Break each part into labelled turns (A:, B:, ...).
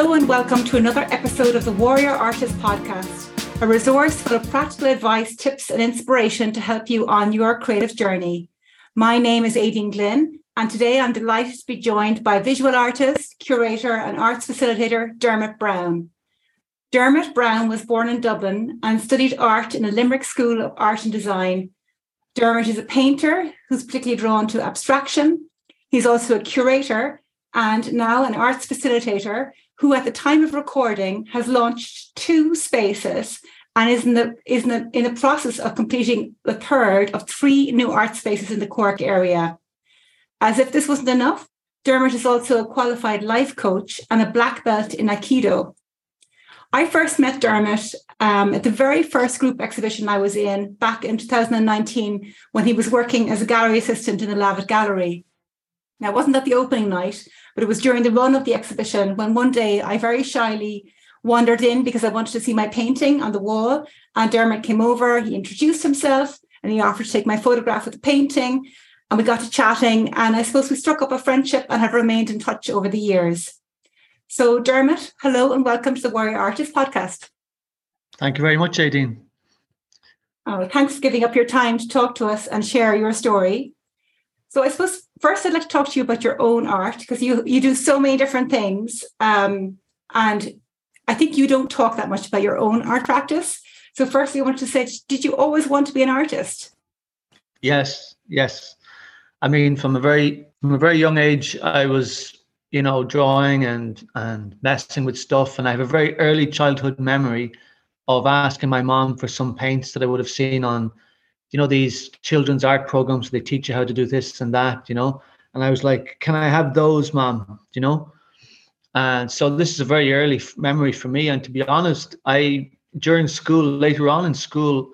A: Hello and welcome to another episode of the Warrior Artist Podcast, a resource full of practical advice, tips, and inspiration to help you on your creative journey. My name is Éadaoin Glynn, and today I'm delighted to be joined by visual artist, curator, and arts facilitator Dermot Browne. Dermot Browne was born in Dublin and studied art in the Limerick School of Art and Design. Dermot is a painter who's particularly drawn to abstraction. He's also a curator and now an arts facilitator who at the time of recording has launched two spaces and is in the is in the, in the process of completing the third of three new art spaces in the Cork area. As if this wasn't enough, Dermot is also a qualified life coach and a black belt in Aikido. I first met Dermot um, at the very first group exhibition I was in back in 2019 when he was working as a gallery assistant in the Lavit Gallery. Now, it wasn't at the opening night, but it was during the run of the exhibition when one day I very shyly wandered in because I wanted to see my painting on the wall. And Dermot came over, he introduced himself, and he offered to take my photograph of the painting. And we got to chatting. And I suppose we struck up a friendship and have remained in touch over the years. So, Dermot, hello and welcome to the Warrior Artist podcast.
B: Thank you very much, Éadaoin.
A: Oh, thanks for giving up your time to talk to us and share your story. So I suppose first I'd like to talk to you about your own art because you you do so many different things, um, and I think you don't talk that much about your own art practice. So firstly, I wanted to say, did you always want to be an artist?
B: Yes, yes. I mean, from a very from a very young age, I was you know drawing and and messing with stuff, and I have a very early childhood memory of asking my mom for some paints that I would have seen on you know these children's art programs they teach you how to do this and that you know? And i was like can i have those mom? You know? And so this is a very early memory for me. And to be honest i during school later on in school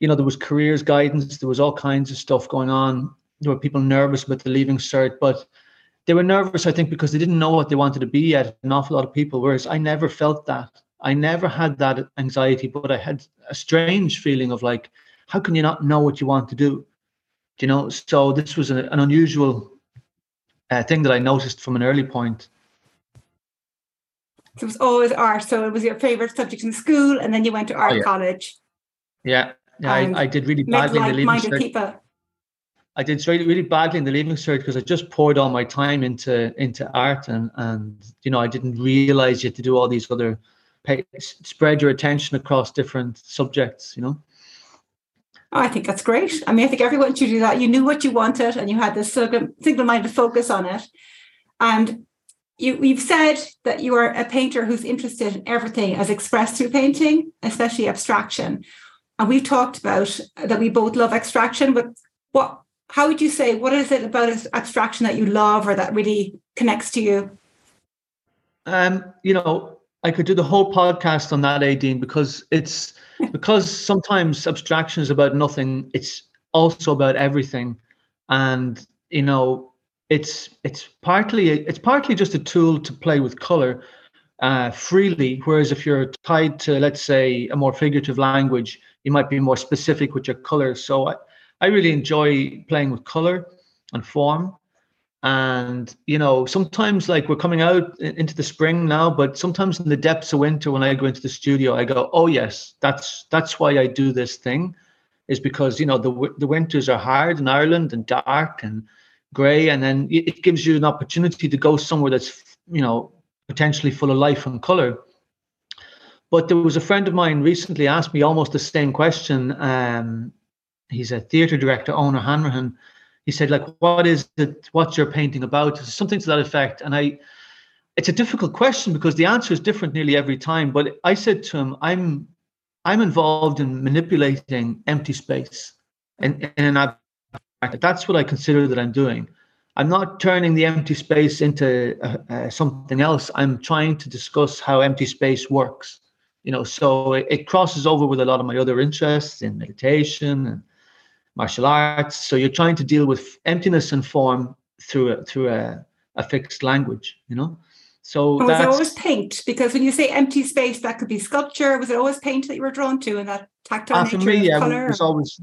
B: you know there was careers guidance there was all kinds of stuff going on. There were people nervous about the leaving cert but they were nervous i think because they didn't know what they wanted to be yet an awful lot of people whereas i never felt that. I never had that anxiety but i had a strange feeling of like how can you not know what you want to do? Do you know? So this was an, an unusual uh, thing that I noticed from an early point.
A: So it was always art. So it was your favorite subject in school, and then you went to art oh,
B: yeah.
A: college.
B: Yeah, yeah I, I, did really badly in the leaving cert.
A: People.
B: I did really, really badly in the leaving cert because I just poured all my time into into art, and and you know I didn't realize you had to do all these other spread your attention across different subjects. You know.
A: Oh, I think that's great. I mean, I think everyone should do that. You knew what you wanted and you had this single minded focus on it. And you, you've said that you are a painter who's interested in everything as expressed through painting, especially abstraction. And we've talked about that we both love abstraction, but what how would you say what is it about abstraction that you love or that really connects to you?
B: Um, you know, I could do the whole podcast on that, Éadaoin, because it's because sometimes abstraction is about nothing it's also about everything. And you know it's it's partly it's partly just a tool to play with color uh, freely. Whereas if you're tied to let's say a more figurative language you might be more specific with your colors so i, I really enjoy playing with color and form and you know sometimes like we're coming out into the spring now but sometimes in the depths of winter when i go into the studio i go oh yes that's that's why i do this thing is because you know the the winters are hard in ireland and dark and gray and then it gives you an opportunity to go somewhere that's you know potentially full of life and color but there was a friend of mine recently asked me almost the same question um, he's a theater director owner Hanrahan he said like what is it what's your painting about? Something to that effect. And i it's a difficult question because the answer is different nearly every time but i said to him i'm i'm involved in manipulating empty space and, and I, that's what i consider that i'm doing. I'm not turning the empty space into uh, uh, something else. I'm trying to discuss how empty space works you know? So it, it crosses over with a lot of my other interests in meditation and martial arts. So you're trying to deal with emptiness and form through a, through a, a fixed language, you know. So
A: was it always paint? Because when you say empty space, that could be sculpture. Was it always paint that you were drawn to, and that tactile ah, nature
B: for me, yeah,
A: color?
B: It was always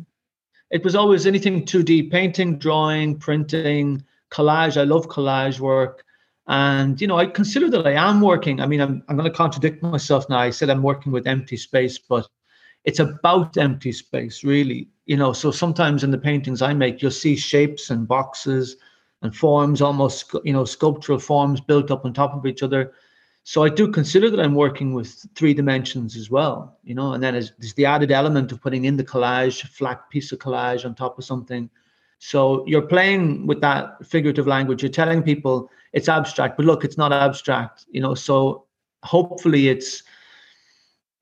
B: it was always anything 2D, painting, drawing, printing, collage. I love collage work. And you know, I consider that I am working. I mean, I'm I'm going to contradict myself now. I said I'm working with empty space, but it's about empty space, really. You know, so sometimes in the paintings I make, you'll see shapes and boxes and forms, almost you know, sculptural forms built up on top of each other. So I do consider that I'm working with three dimensions as well, you know, and then there's the added element of putting in the collage, flat piece of collage on top of something. So you're playing with that figurative language. You're telling people it's abstract, but look, it's not abstract, you know. So hopefully it's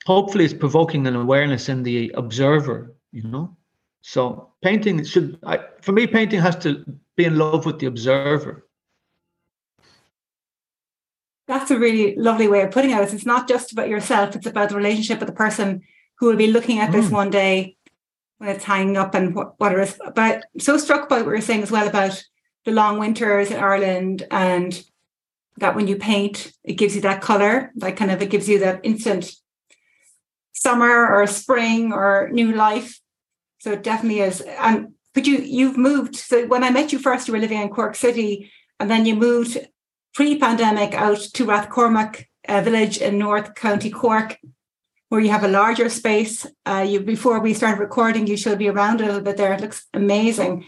B: hopefully it's provoking an awareness in the observer, you know. So painting should, I, for me, painting has to be in love with the observer
A: that's a really lovely way of putting it. It's not just about yourself, it's about the relationship with the person who will be looking at this mm. one day when it's hanging up and what, what it is. But so struck by what you're saying as well about the long winters in Ireland and that when you paint, it gives you that color, that kind of it gives you that instant summer or spring or new life. So it definitely is. And but you you've moved. So when I met you first, you were living in Cork City, and then you moved pre-pandemic out to Rathcormac uh, village in North County Cork, where you have a larger space. Uh, you before we started recording, you showed me around a little bit there. It looks amazing.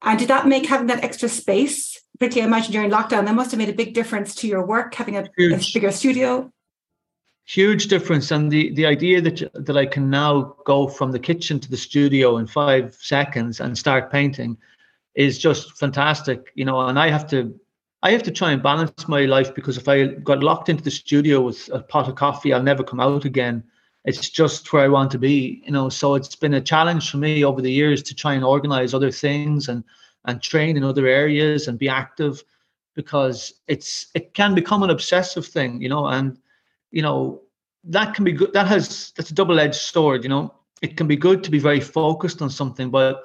A: And did that make having that extra space, particularly I imagine during lockdown, that must have made a big difference to your work, having a, a bigger studio?
B: Huge difference. And the, the idea that that I can now go from the kitchen to the studio in five seconds and start painting is just fantastic. You know, and I have to I have to try and balance my life because if I got locked into the studio with a pot of coffee, I'll never come out again. It's just where I want to be, you know. So it's been a challenge for me over the years to try and organize other things and and train in other areas and be active because it's it can become an obsessive thing, you know, and you know that can be good. That has that's a double edged sword, you know. It can be good to be very focused on something, but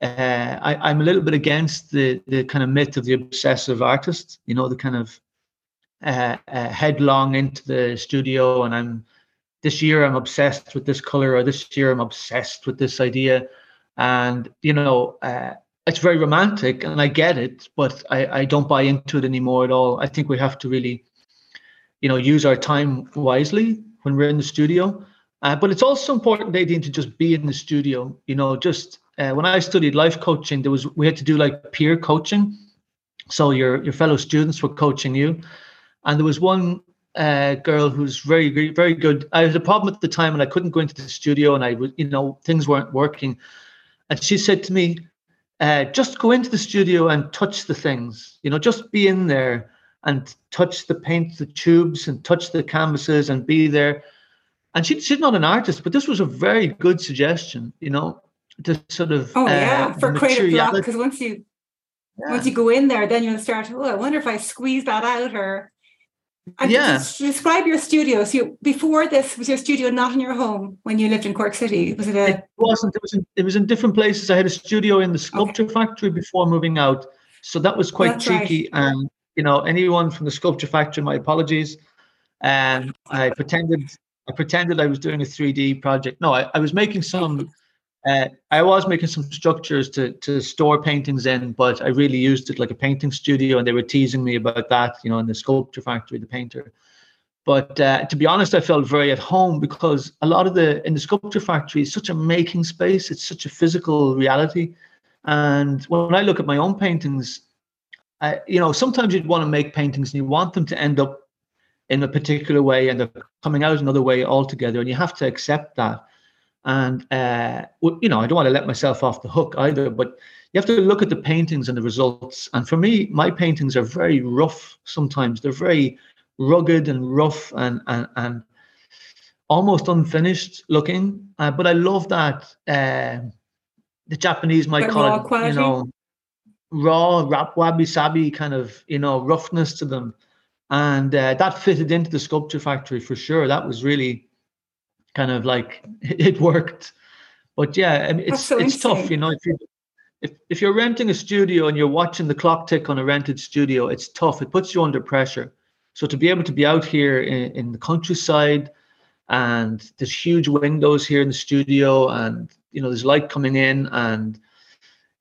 B: uh, I, am a little bit against the the kind of myth of the obsessive artist. You know, the kind of uh, uh, headlong into the studio, and I'm this year I'm obsessed with this color, or this year I'm obsessed with this idea, and you know, uh, it's very romantic, and I get it, but I I don't buy into it anymore at all. I think we have to really, you know, use our time wisely when we're in the studio. Uh, but it's also important, Nadine, to just be in the studio. You know, just uh, when I studied life coaching, there was we had to do like peer coaching. So your your fellow students were coaching you, and there was one uh, girl who's very very good. I had a problem at the time, and I couldn't go into the studio, and I was you know things weren't working, and she said to me, uh, "Just go into the studio and touch the things. You know, just be in there." And touch the paint, the tubes, and touch the canvases and be there. And she, she's not an artist, but this was a very good suggestion, you know to sort of
A: oh yeah uh, for creative block because once you yeah. once you go in there then you'll start oh i wonder if i squeeze that out or and yeah describe your studio so you, before this was your studio not in your home when you lived in cork city was it a
B: it wasn't it was in, it was in different places i had a studio in the sculpture okay. factory before moving out so that was quite cheeky right. and you know anyone from the sculpture factory my apologies and um, i pretended I pretended I was doing a 3D project. No, I, I was making some uh, I was making some structures to to store paintings in, but I really used it like a painting studio, and they were teasing me about that, you know, in the sculpture factory, the painter. But uh, to be honest, I felt very at home because a lot of the in the sculpture factory is such a making space. It's such a physical reality, and when I look at my own paintings, I, you know, sometimes you'd want to make paintings and you want them to end up in a particular way, and they're coming out another way altogether, and you have to accept that and uh, you know, I don't want to let myself off the hook either, but you have to look at the paintings and the results. And for me, my paintings are very rough sometimes. They're very rugged and rough and and, and almost unfinished looking. Uh, but I love that uh, the Japanese might but call it, quality. you know, raw, rap, wabi sabi kind of, you know, roughness to them. And uh, that fitted into the sculpture factory for sure. That was really kind of like it worked. But yeah, I mean, it's so it's tough, you know. If you if if you're renting a studio and you're watching the clock tick on a rented studio, it's tough. It puts you under pressure. So to be able to be out here in, in the countryside, and there's huge windows here in the studio, and you know there's light coming in, and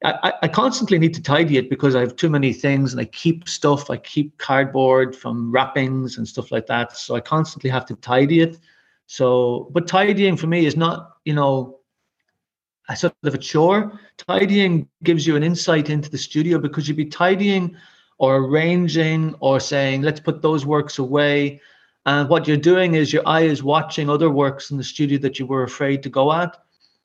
B: I, I constantly need to tidy it because I have too many things and I keep stuff. I keep cardboard from wrappings and stuff like that. So I constantly have to tidy it. So, but tidying for me is not, you know, a sort of a chore. Tidying gives you an insight into the studio because you'd be tidying or arranging or saying, let's put those works away. And what you're doing is your eye is watching other works in the studio that you were afraid to go at.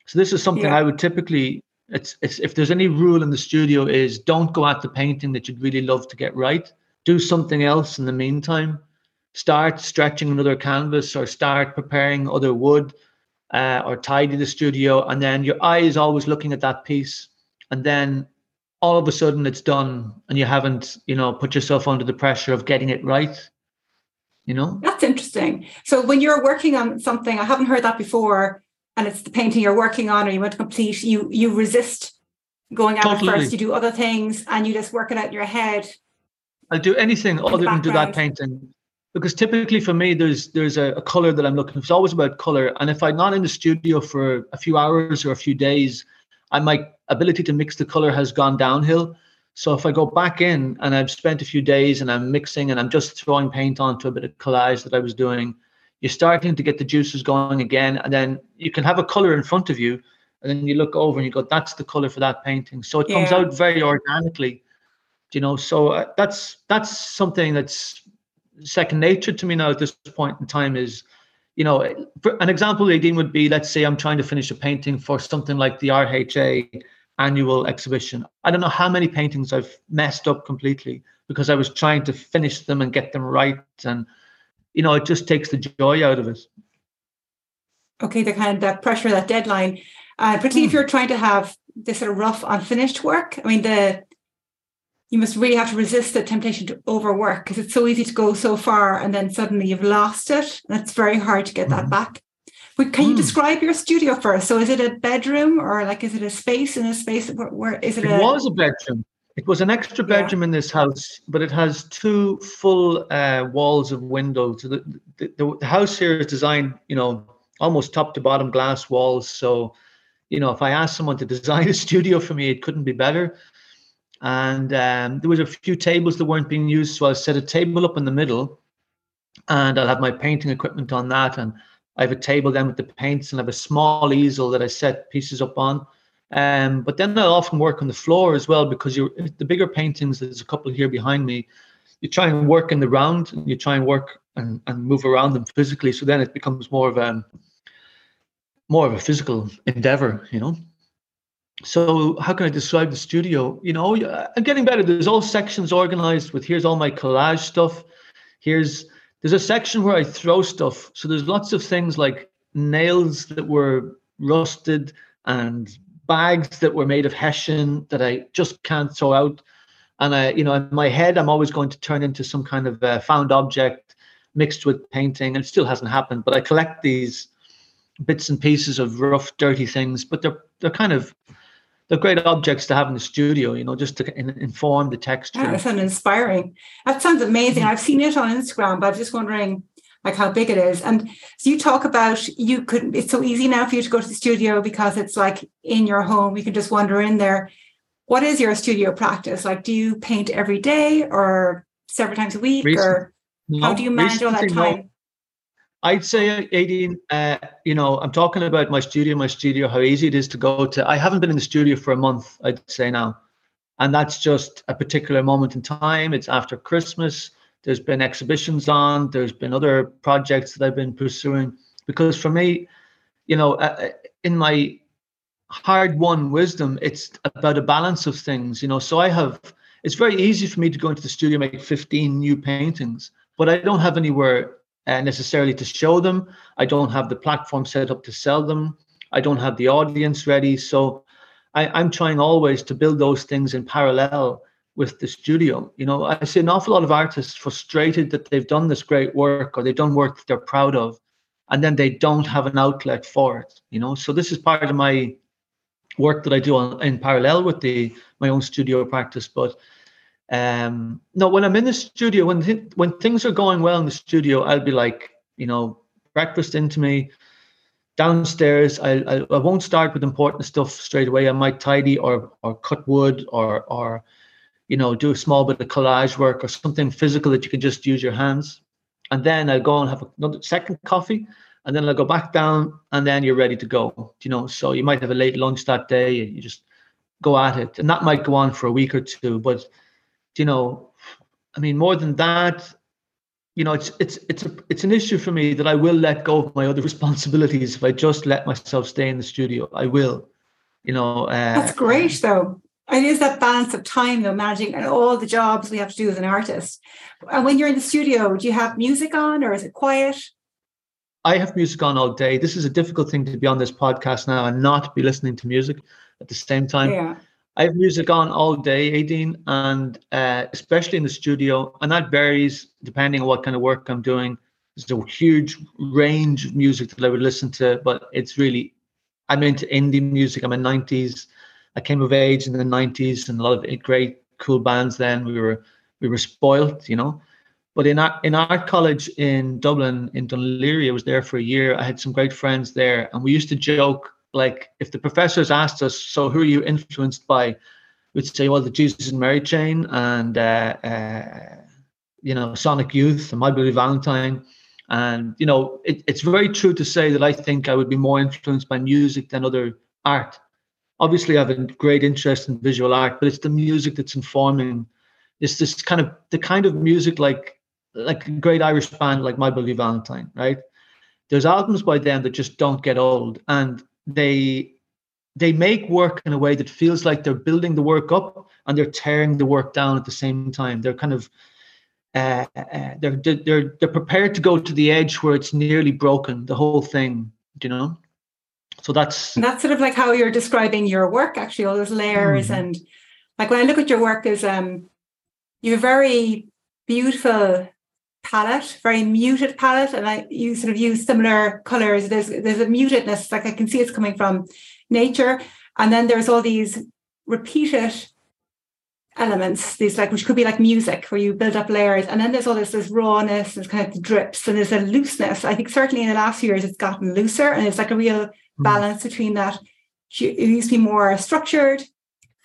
B: So this is something yeah. I would typically it's it's if there's any rule in the studio is don't go at the painting that you'd really love to get right. Do something else in the meantime. Start stretching another canvas or start preparing other wood uh, or tidy the studio. And then your eye is always looking at that piece. And then all of a sudden it's done and you haven't, you know, put yourself under the pressure of getting it right. You know?
A: That's interesting. So when you're working on something, I haven't heard that before and it's the painting you're working on or you want to complete, you you resist going out totally. first. You do other things and you just work it out in your head.
B: I'll do anything other than do that painting. Because typically for me, there's there's a, a color that I'm looking for. It's always about color. And if I'm not in the studio for a few hours or a few days, I my ability to mix the color has gone downhill. So if I go back in and I've spent a few days and I'm mixing and I'm just throwing paint onto a bit of collage that I was doing, you're starting to get the juices going again and then you can have a color in front of you and then you look over and you go that's the color for that painting. So it yeah. comes out very organically you know? So uh, that's that's something that's second nature to me now at this point in time is you know an example Éadaoin would be let's say I'm trying to finish a painting for something like the RHA annual exhibition. I don't know how many paintings I've messed up completely because I was trying to finish them and get them right and you know, it just takes the joy out of it.
A: Okay, the kind of that pressure, that deadline, uh, particularly mm. if hmm. you're trying to have this sort of rough, unfinished work. I mean, the you must really have to resist the temptation to overwork because it's so easy to go so far and then suddenly you've lost it, and it's very hard to get mm-hmm. that back. But can mm. you hmm. describe your studio first? So, is it a bedroom or like is it a space in a space? Where, where is it?
B: It a, was a bedroom. It was an extra bedroom yeah. in this house, but it has two full uh, walls of windows. The, the, the house here is designed, you know, almost top to bottom glass walls. So, you know, if I asked someone to design a studio for me, it couldn't be better. And um, there was a few tables that weren't being used, so I set a table up in the middle, and I'll have my painting equipment on that, and I have a table then with the paints, and I have a small easel that I set pieces up on um, but then I often work on the floor as well because you're the bigger paintings. There's a couple here behind me. You try and work in the round, and you try and work and, and move around them physically. So then it becomes more of a more of a physical endeavor, you know. So how can I describe the studio? You know, I'm getting better. There's all sections organized with here's all my collage stuff. Here's there's a section where I throw stuff. So there's lots of things like nails that were rusted and bags that were made of hessian that I just can't throw out. And I, you know, in my head, I'm always going to turn into some kind of uh, found object mixed with painting. And it still hasn't happened, but I collect these bits and pieces of rough, dirty things. But they're they're kind of they're great objects to have in the studio, you know, just to in, inform the texture.
A: Yeah, that sounds inspiring. That sounds amazing. Mm-hmm. I've seen it on Instagram, but I'm just wondering like how big it is. And so you talk about you could it's so easy now for you to go to the studio because it's like in your home. You can just wander in there. What is your studio practice? Like do you paint every day or several times a week Recent, or no, how do you manage all that time? No.
B: I'd say, Éadaoin, uh, you know, I'm talking about my studio, my studio, how easy it is to go to. I haven't been in the studio for a month, I'd say now. And that's just a particular moment in time. It's after Christmas. There's been exhibitions on. There's been other projects that I've been pursuing. Because for me, you know, uh, uh in my hard-won wisdom, it's about a balance of things. You know, so I have. It's very easy for me to go into the studio make 15 new paintings, but I don't have anywhere uh, necessarily to show them. I don't have the platform set up to sell them. I don't have the audience ready. So I, I'm trying always to build those things in parallel with the studio. You know, I see an awful lot of artists frustrated that they've done this great work or they've done work that they're proud of, and then they don't have an outlet for it. You know, so this is part of my work that I do on, in parallel with the my own studio practice. But um, no, when I'm in the studio, when th- when things are going well in the studio, I'll be like, you know, breakfast into me, downstairs I, I, I won't start with important stuff straight away i might tidy or or cut wood or or you know do a small bit of collage work or something physical that you can just use your hands and then i'll go and have another second coffee and then i'll go back down and then you're ready to go you know so you might have a late lunch that day and you just go at it and that might go on for a week or two but you know i mean more than that you know, it's it's it's a it's an issue for me that I will let go of my other responsibilities if I just let myself stay in the studio. I will, you know.
A: Uh, That's great, though. It is that balance of time, though, managing and all the jobs we have to do as an artist. And when you're in the studio, do you have music on, or is it quiet?
B: I have music on all day. This is a difficult thing to be on this podcast now and not be listening to music at the same time.
A: Yeah.
B: I have music on all day, Éadaoin, and uh, especially in the studio, and that varies depending on what kind of work I'm doing. There's a huge range of music that I would listen to, but it's really, I'm into indie music. I'm in 90s. I came of age in the 90s, and a lot of great, cool bands. Then we were we were spoiled, you know. But in art, in art college in Dublin, in Laoghaire, I was there for a year. I had some great friends there, and we used to joke like if the professors asked us, so who are you influenced by? We'd say, well, the Jesus and Mary chain and uh, uh, you know Sonic Youth and My Bloody Valentine. And you know, it, it's very true to say that I think I would be more influenced by music than other art. Obviously, I have a great interest in visual art, but it's the music that's informing. It's this kind of the kind of music like like a great Irish band like My Bloody Valentine, right? There's albums by them that just don't get old, and they they make work in a way that feels like they're building the work up and they're tearing the work down at the same time. They're kind of uh, uh, they're they're they're prepared to go to the edge where it's nearly broken, the whole thing. You know, so that's
A: and that's sort of like how you're describing your work. Actually, all those layers mm-hmm. and like when I look at your work, is um, you have very beautiful palette, very muted palette, and I you sort of use similar colors. There's there's a mutedness, like I can see it's coming from nature, and then there's all these repeated elements, these like which could be like music, where you build up layers, and then there's all this this rawness, there's kind of drips, and there's a looseness. I think certainly in the last few years it's gotten looser, and it's like a real. Balance between that. It used to be more structured,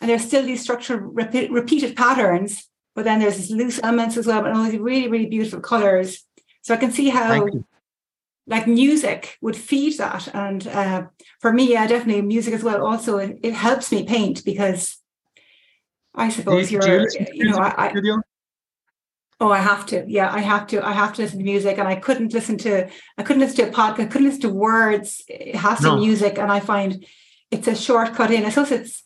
A: and there's still these structured repeat, repeated patterns but then there's these loose elements as well, but all these really, really beautiful colors. So I can see how like music would feed that. And uh, for me, yeah, definitely music as well. Also, it, it helps me paint because I suppose you, you're, you, you know, I, I, Oh, I have to. Yeah, I have to. I have to listen to music, and I couldn't listen to. I couldn't listen to a podcast. I couldn't listen to words. It has to no. music, and I find it's a shortcut in. I suppose it's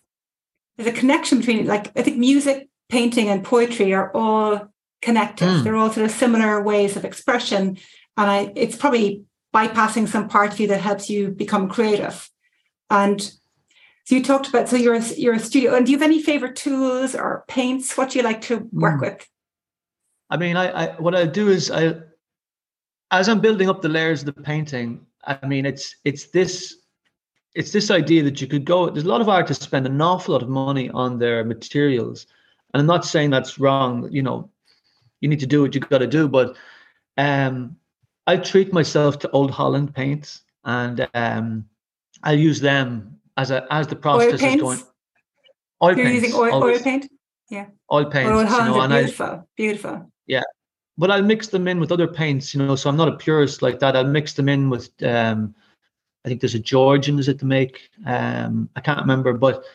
A: there's a connection between like I think music painting and poetry are all connected. Mm. They're all sort of similar ways of expression. And I, it's probably bypassing some part of you that helps you become creative. And so you talked about, so you're a, you're a studio, and do you have any favorite tools or paints? What do you like to work mm. with?
B: I mean, I, I what I do is I, as I'm building up the layers of the painting, I mean, it's it's this it's this idea that you could go. There's a lot of artists spend an awful lot of money on their materials, and I'm not saying that's wrong. You know, you need to do what you got to do, but um, I treat myself to Old Holland paints, and um, I'll use them as a as the process
A: is
B: going.
A: Oil You're paints, using oil, oil paint, yeah.
B: Oil paints,
A: Old Holland
B: you know,
A: beautiful, I, beautiful.
B: Yeah, but I'll mix them in with other paints, you know. So I'm not a purist like that. I'll mix them in with. Um, I think there's a Georgian is it to make. Um, I can't remember, but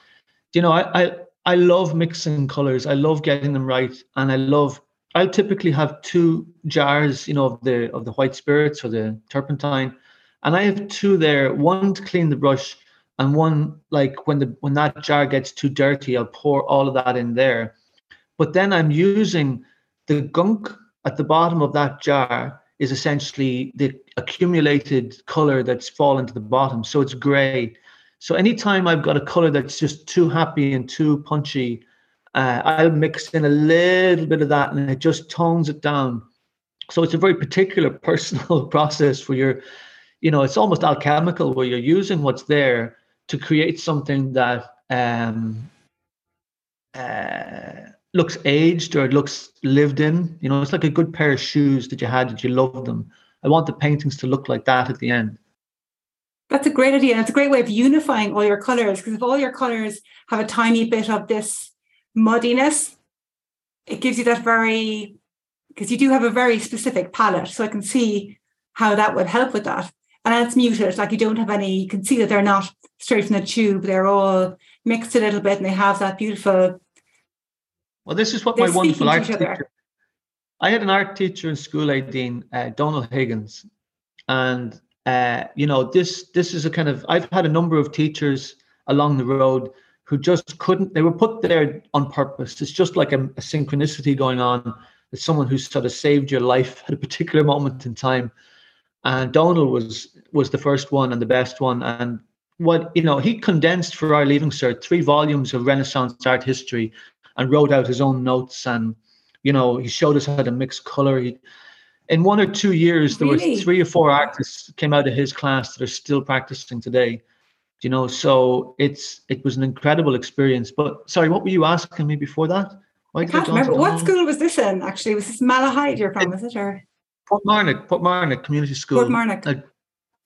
B: you know, I, I I love mixing colors. I love getting them right, and I love. I'll typically have two jars, you know, of the of the white spirits or the turpentine, and I have two there. One to clean the brush, and one like when the when that jar gets too dirty, I'll pour all of that in there. But then I'm using the gunk at the bottom of that jar is essentially the accumulated color that's fallen to the bottom. So it's gray. So anytime I've got a color that's just too happy and too punchy, uh, I'll mix in a little bit of that and it just tones it down. So it's a very particular personal process where you're, you know, it's almost alchemical where you're using what's there to create something that um, uh, looks aged or it looks lived in. You know, it's like a good pair of shoes that you had that you love them. I want the paintings to look like that at the end.
A: That's a great idea. And it's a great way of unifying all your colors because if all your colors have a tiny bit of this muddiness, it gives you that very, because you do have a very specific palette. So I can see how that would help with that. And it's muted, like you don't have any, you can see that they're not straight from the tube. They're all mixed a little bit and they have that beautiful.
B: Well, this is what my wonderful art teacher. I had an art teacher in school, Éadaoin, uh, Donald Higgins, and uh, you know this this is a kind of I've had a number of teachers along the road who just couldn't. They were put there on purpose. It's just like a, a synchronicity going on. It's someone who sort of saved your life at a particular moment in time. And Donald was was the first one and the best one. And what you know, he condensed for our leaving cert three volumes of Renaissance art history and wrote out his own notes and you know he showed us how to mix color. He, in one or two years there really? were three or four artists came out of his class that are still practicing today you know? So it's it was an incredible experience. But sorry what were you asking me before that?
A: Why I can't remember. what school was this in actually? Was this Malahide you're from is it or?
B: Portmarnock Portmarnock Community School.
A: Portmarnock uh,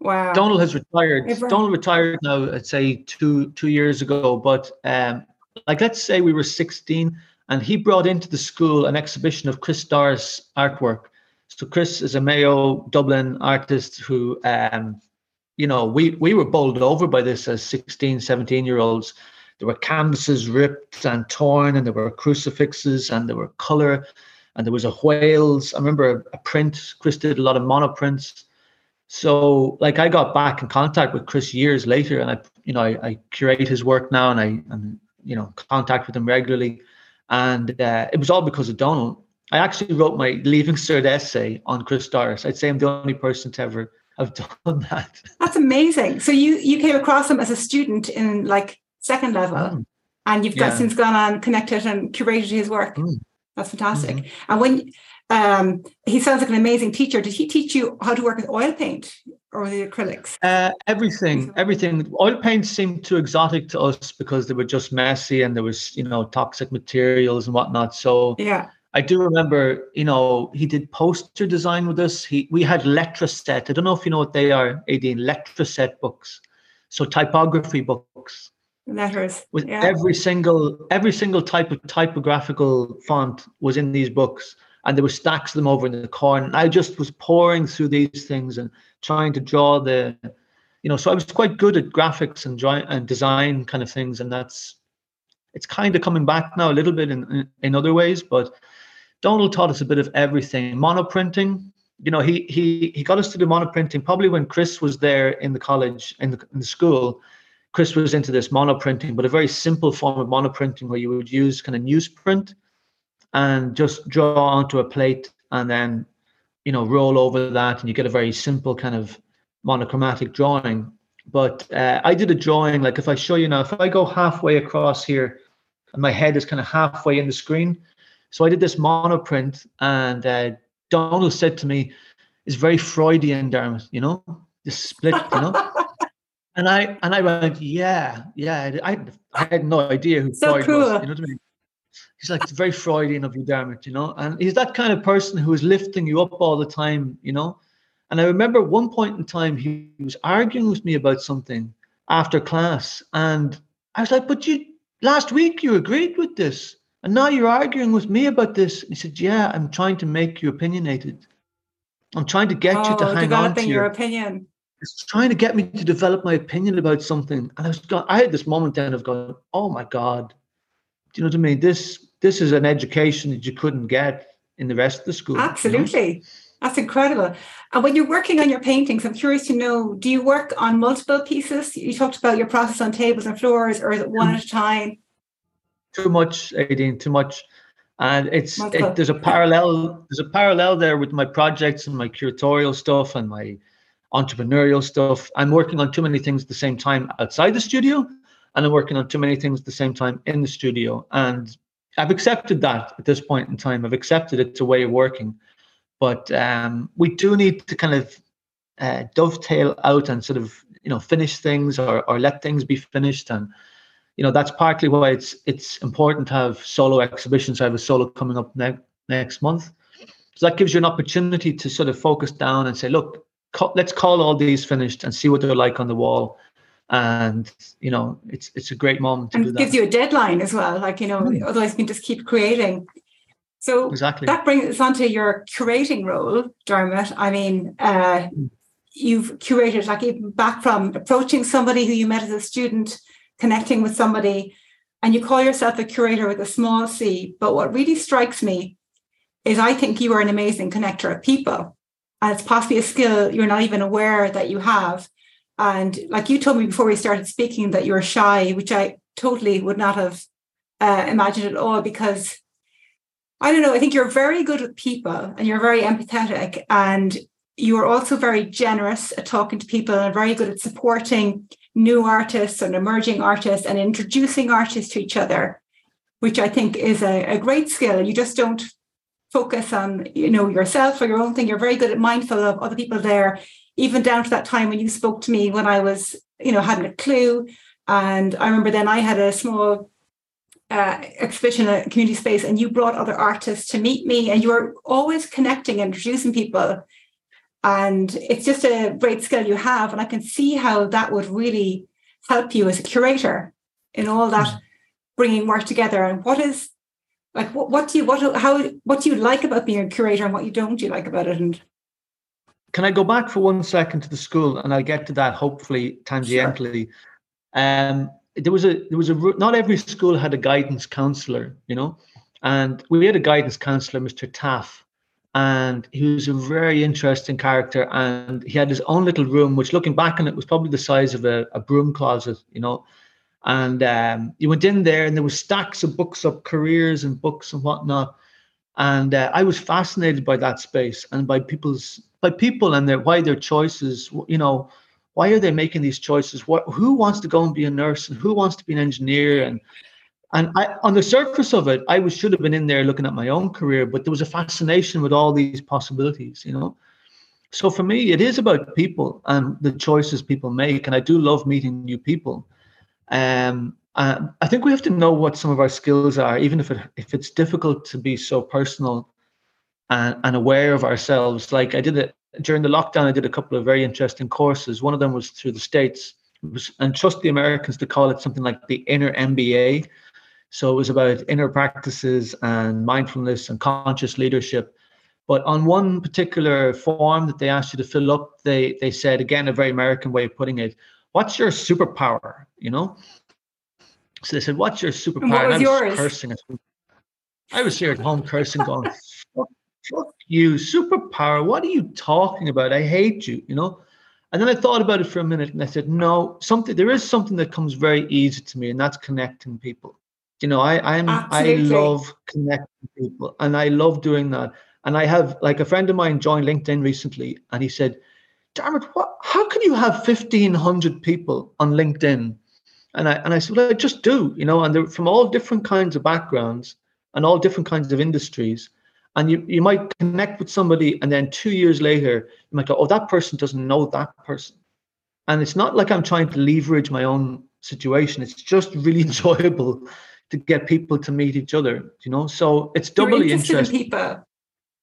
A: wow.
B: Donald has retired. Donald retired now I'd say two two years ago but um like let's say we were 16 and he brought into the school an exhibition of Chris Doris artwork. So Chris is a Mayo Dublin artist who, um, you know, we we were bowled over by this as 16, 17 year olds. There were canvases ripped and torn, and there were crucifixes, and there were color, and there was a whales. I remember a print. Chris did a lot of monoprints. So, like, I got back in contact with Chris years later, and I, you know, I, I curate his work now, and I, and you know, contact with him regularly and uh, it was all because of Donald. I actually wrote my leaving cert essay on Chris Doris. I'd say I'm the only person to ever have done that.
A: That's amazing. So you you came across him as a student in like second level, mm. and you've got yeah. since gone on connected and curated his work. Mm. That's fantastic. Mm-hmm. And when um, he sounds like an amazing teacher, did he teach you how to work with oil paint? or the acrylics?
B: Uh, everything, everything. Oil paints seemed too exotic to us because they were just messy and there was, you know, toxic materials and whatnot. So
A: yeah,
B: I do remember, you know, he did poster design with us. He we had Letraset. I don't know if you know what they are, Éadaoin. Letraset books, so typography books.
A: Letters
B: with yeah. every single every single type of typographical font was in these books and there were stacks of them over in the corner. And I just was pouring through these things and trying to draw the, you know, so I was quite good at graphics and drawing and design kind of things, and that's it's kind of coming back now a little bit in in other ways. But Donald taught us a bit of everything. Monoprinting, you know, he he he got us to do monoprinting probably when Chris was there in the college in the in the school. Chris was into this monoprinting, but a very simple form of monoprinting where you would use kind of newsprint and just draw onto a plate and then you know roll over that and you get a very simple kind of monochromatic drawing. But uh, i did a drawing like if i show you now if i go halfway across here and my head is kind of halfway in the screen. So i did this monoprint and uh, donald said to me it's very freudian dermot you know? This split you know? And i and i went yeah yeah i, I had no idea who
A: so
B: Freud
A: cool.
B: was you know what i mean he's like it's very Freudian of you, Dermot, you know. And he's that kind of person who is lifting you up all the time, you know. And I remember one point in time he, was arguing with me about something after class, and I was like, "But you last week you agreed with this, and now you're arguing with me about this." he said, "Yeah, I'm trying to make you opinionated. I'm trying to get oh, you to oh, hang on to
A: your, your opinion."
B: It's trying to get me to develop my opinion about something, and I was, I had this moment then of going, "Oh my god." Do you know what I mean? This this is an education that you couldn't get in the rest of the school.
A: Absolutely. You know? That's incredible. And when you're working on your paintings, I'm curious to know do you work on multiple pieces? You talked about your process on tables and floors, or is it one at a time?
B: Too much, Éadaoin, too much. And it's it, there's a parallel there's a parallel there with my projects and my curatorial stuff and my entrepreneurial stuff. I'm working on too many things at the same time outside the studio, and I'm working on too many things at the same time in the studio. And I've accepted that at this point in time. I've accepted it's a way of working, but um, we do need to kind of uh, dovetail out and sort of you know finish things or or let things be finished, and you know that's partly why it's it's important to have solo exhibitions. I have a solo coming up next next month, so that gives you an opportunity to sort of focus down and say, look, let's call all these finished and see what they're like on the wall and you know it's it's a great moment to
A: and
B: do that.
A: gives you a deadline as well like you know mm. otherwise you can just keep creating so
B: exactly
A: that brings us onto your curating role dermot i mean uh, mm. you've curated like even back from approaching somebody who you met as a student connecting with somebody and you call yourself a curator with a small c but what really strikes me is i think you are an amazing connector of people and it's possibly a skill you're not even aware that you have and like you told me before we started speaking that you're shy, which I totally would not have uh, imagined at all because I don't know, I think you're very good with people and you're very empathetic and you're also very generous at talking to people and very good at supporting new artists and emerging artists and introducing artists to each other, which I think is a, a great skill. You just don't focus on you know yourself or your own thing. You're very good at mindful of other people there even down to that time when you spoke to me when I was, you know, hadn't a clue. And I remember then I had a small uh, exhibition, in a community space, and you brought other artists to meet me, and you were always connecting and introducing people. And it's just a great skill you have. And I can see how that would really help you as a curator in all that mm. bringing work together. And what is like, what, what do you, what, how, what do you like about being a curator and what you don't you like about it? And
B: can I go back for one second to the school, and I'll get to that hopefully tangentially. Sure. Um, there was a there was a not every school had a guidance counselor, you know, and we had a guidance counselor, Mr. Taff, and he was a very interesting character, and he had his own little room, which looking back on it was probably the size of a, a broom closet, you know. And um, you went in there, and there was stacks of books of careers and books and whatnot. And uh, I was fascinated by that space and by people's by people and their why their choices. You know, why are they making these choices? What who wants to go and be a nurse and who wants to be an engineer and and I, on the surface of it, I was should have been in there looking at my own career, but there was a fascination with all these possibilities, you know. So for me, it is about people and the choices people make, and I do love meeting new people. Um, uh, I think we have to know what some of our skills are, even if it if it's difficult to be so personal and, and aware of ourselves. Like I did it during the lockdown, I did a couple of very interesting courses. One of them was through the states, was, and trust the Americans to call it something like the inner MBA. So it was about inner practices and mindfulness and conscious leadership. But on one particular form that they asked you to fill up, they they said again a very American way of putting it, "What's your superpower?" You know, so they said, "What's your superpower?" And
A: what was,
B: and
A: I was yours?
B: cursing. I was here at home cursing, going, "Fuck, fuck you, superpower. What are you talking about? I hate you." You know. And then I thought about it for a minute, and I said, "No, something. There is something that comes very easy to me, and that's connecting people. You know, I I'm Absolutely. I love connecting people, and I love doing that. And I have like a friend of mine joined LinkedIn recently, and he said." Damn it, what how can you have 1500 people on LinkedIn and I and I said, well, I just do, you know, and they're from all different kinds of backgrounds and all different kinds of industries. And you, you might connect with somebody, and then two years later, you might go, oh, that person doesn't know that person. And it's not like I'm trying to leverage my own situation. It's just really enjoyable to get people to meet each other, you know. So it's doubly
A: you're
B: interesting.
A: In people.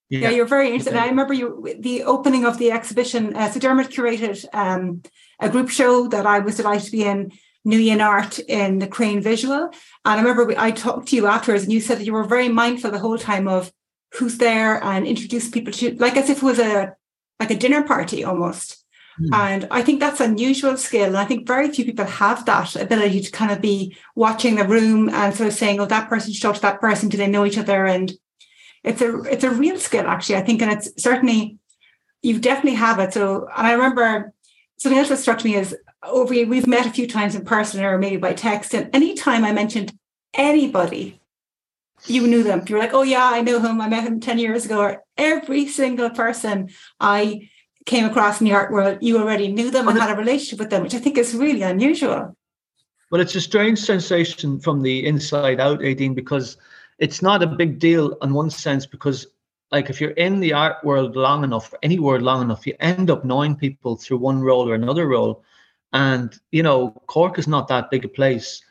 A: Yeah. yeah. you're very interested. Yeah. I remember you the opening of the exhibition. Uh, so Dermot curated um, a group show that I was delighted to be in Nuyen Art in the Crane Visual. And I remember we, I talked to you afterwards and you said that you were very mindful the whole time of who's there and introduce people to, like as if it was a, like a dinner party almost. Mm. And I think that's unusual skill. And I think very few people have that ability to kind of be watching the room and sort of saying, oh, that person should talk to that person. Do they know each other? And it's a, it's a real skill actually, I think. And it's certainly, you definitely have it. So, and I remember something else that struck me is Oh, over we've met a few times in person or maybe by text. And anytime i mentioned anybody you knew them. You were like oh yeah i know him. I met him 10 years ago. Or every single person i came across in the art world you already knew them and had a relationship with them which i think is really unusual.
B: Well it's a strange sensation from the inside out Éadaoin because it's not a big deal in one sense because like if you're in the art world long enough any world long enough you end up knowing people through one role or another role and, you know, Cork is not that big a place.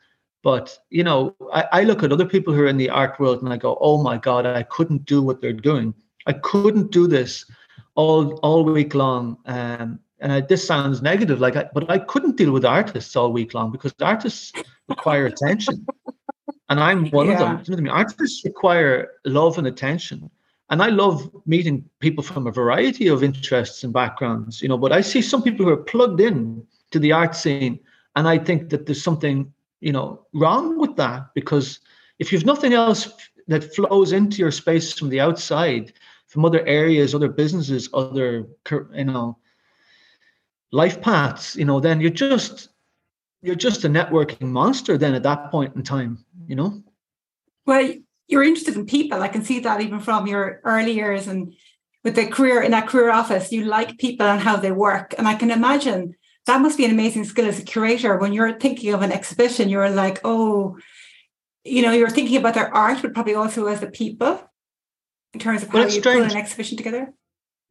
B: But, you know, I, I look at other people who are in the art world and I go, oh my God, I couldn't do what they're doing. I couldn't do this all all week long. Um, and I, this sounds negative, like, I, but I couldn't deal with artists all week long because artists require attention, and I'm one yeah. of them. You know I mean? Artists require love and attention, and I love meeting people from a variety of interests and backgrounds. You know, but I see some people who are plugged in to the art scene, and I think that there's something you know wrong with that because if you've nothing else that flows into your space from the outside, from other areas, other businesses, other you know life paths, you know, then you're just you're just a networking monster then at that point in time, you know.
A: Well, you're interested in people. I can see that even from your early years and with the career in that career office, you like people and how they work. And I can imagine that must be an amazing skill as a curator. When you're thinking of an exhibition, you're like, oh, you know, you're thinking about their art, but probably also as the people in terms of how you strange. put an exhibition together.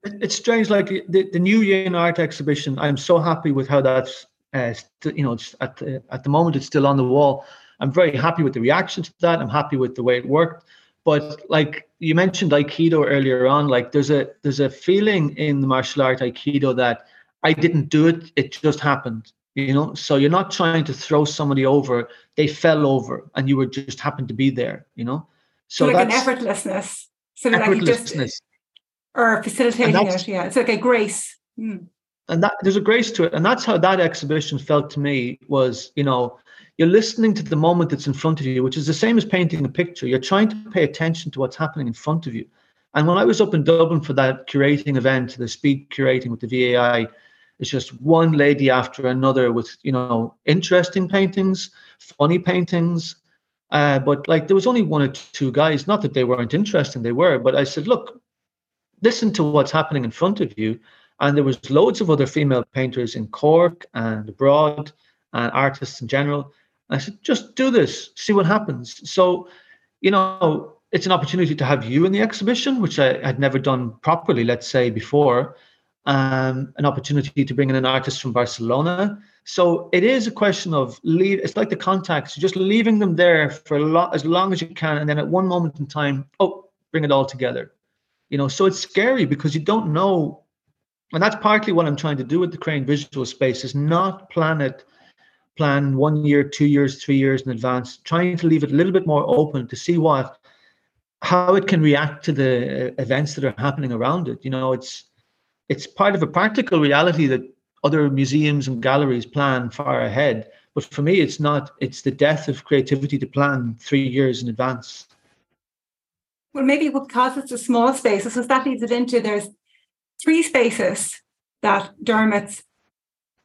B: It's strange, like the, the New Year in Art exhibition. I'm so happy with how that's, uh, you know, at the, at the moment it's still on the wall. I'm very happy with the reaction to that. I'm happy with the way it worked. But like you mentioned Aikido earlier on, like there's a there's a feeling in the martial art Aikido that I didn't do it, it just happened. You know, so you're not trying to throw somebody over, they fell over and you were just happened to be there, you know.
A: So, so like an effortlessness. So like just or facilitating it, yeah. It's like a grace. Mm.
B: And that there's a grace to it. And that's how that exhibition felt to me was, you know, you're listening to the moment that's in front of you, which is the same as painting a picture. You're trying to pay attention to what's happening in front of you. And when I was up in Dublin for that curating event, the speed curating with the VAI, it's just one lady after another with, you know, interesting paintings, funny paintings. Uh, but like there was only one or two guys, not that they weren't interesting, they were, but I said, look, listen to what's happening in front of you. And there was loads of other female painters in Cork and abroad and artists in general. I said, just do this, see what happens. So, you know, it's an opportunity to have you in the exhibition, which I had never done properly, let's say, before. Um, an opportunity to bring in an artist from Barcelona. So it is a question of leave. It's like the contacts, just leaving them there for a lot as long as you can, and then at one moment in time, oh, bring it all together. You know, so it's scary because you don't know, and that's partly what I'm trying to do with the Crane Visual Space is not plan it plan one year, two years, three years in advance, trying to leave it a little bit more open to see what how it can react to the uh, events that are happening around it. You know, it's it's part of a practical reality that other museums and galleries plan far ahead. But for me, it's not. It's the death of creativity to plan three years in advance.
A: Well, maybe because it's a small space, so that leads it into there's three spaces that Dermot's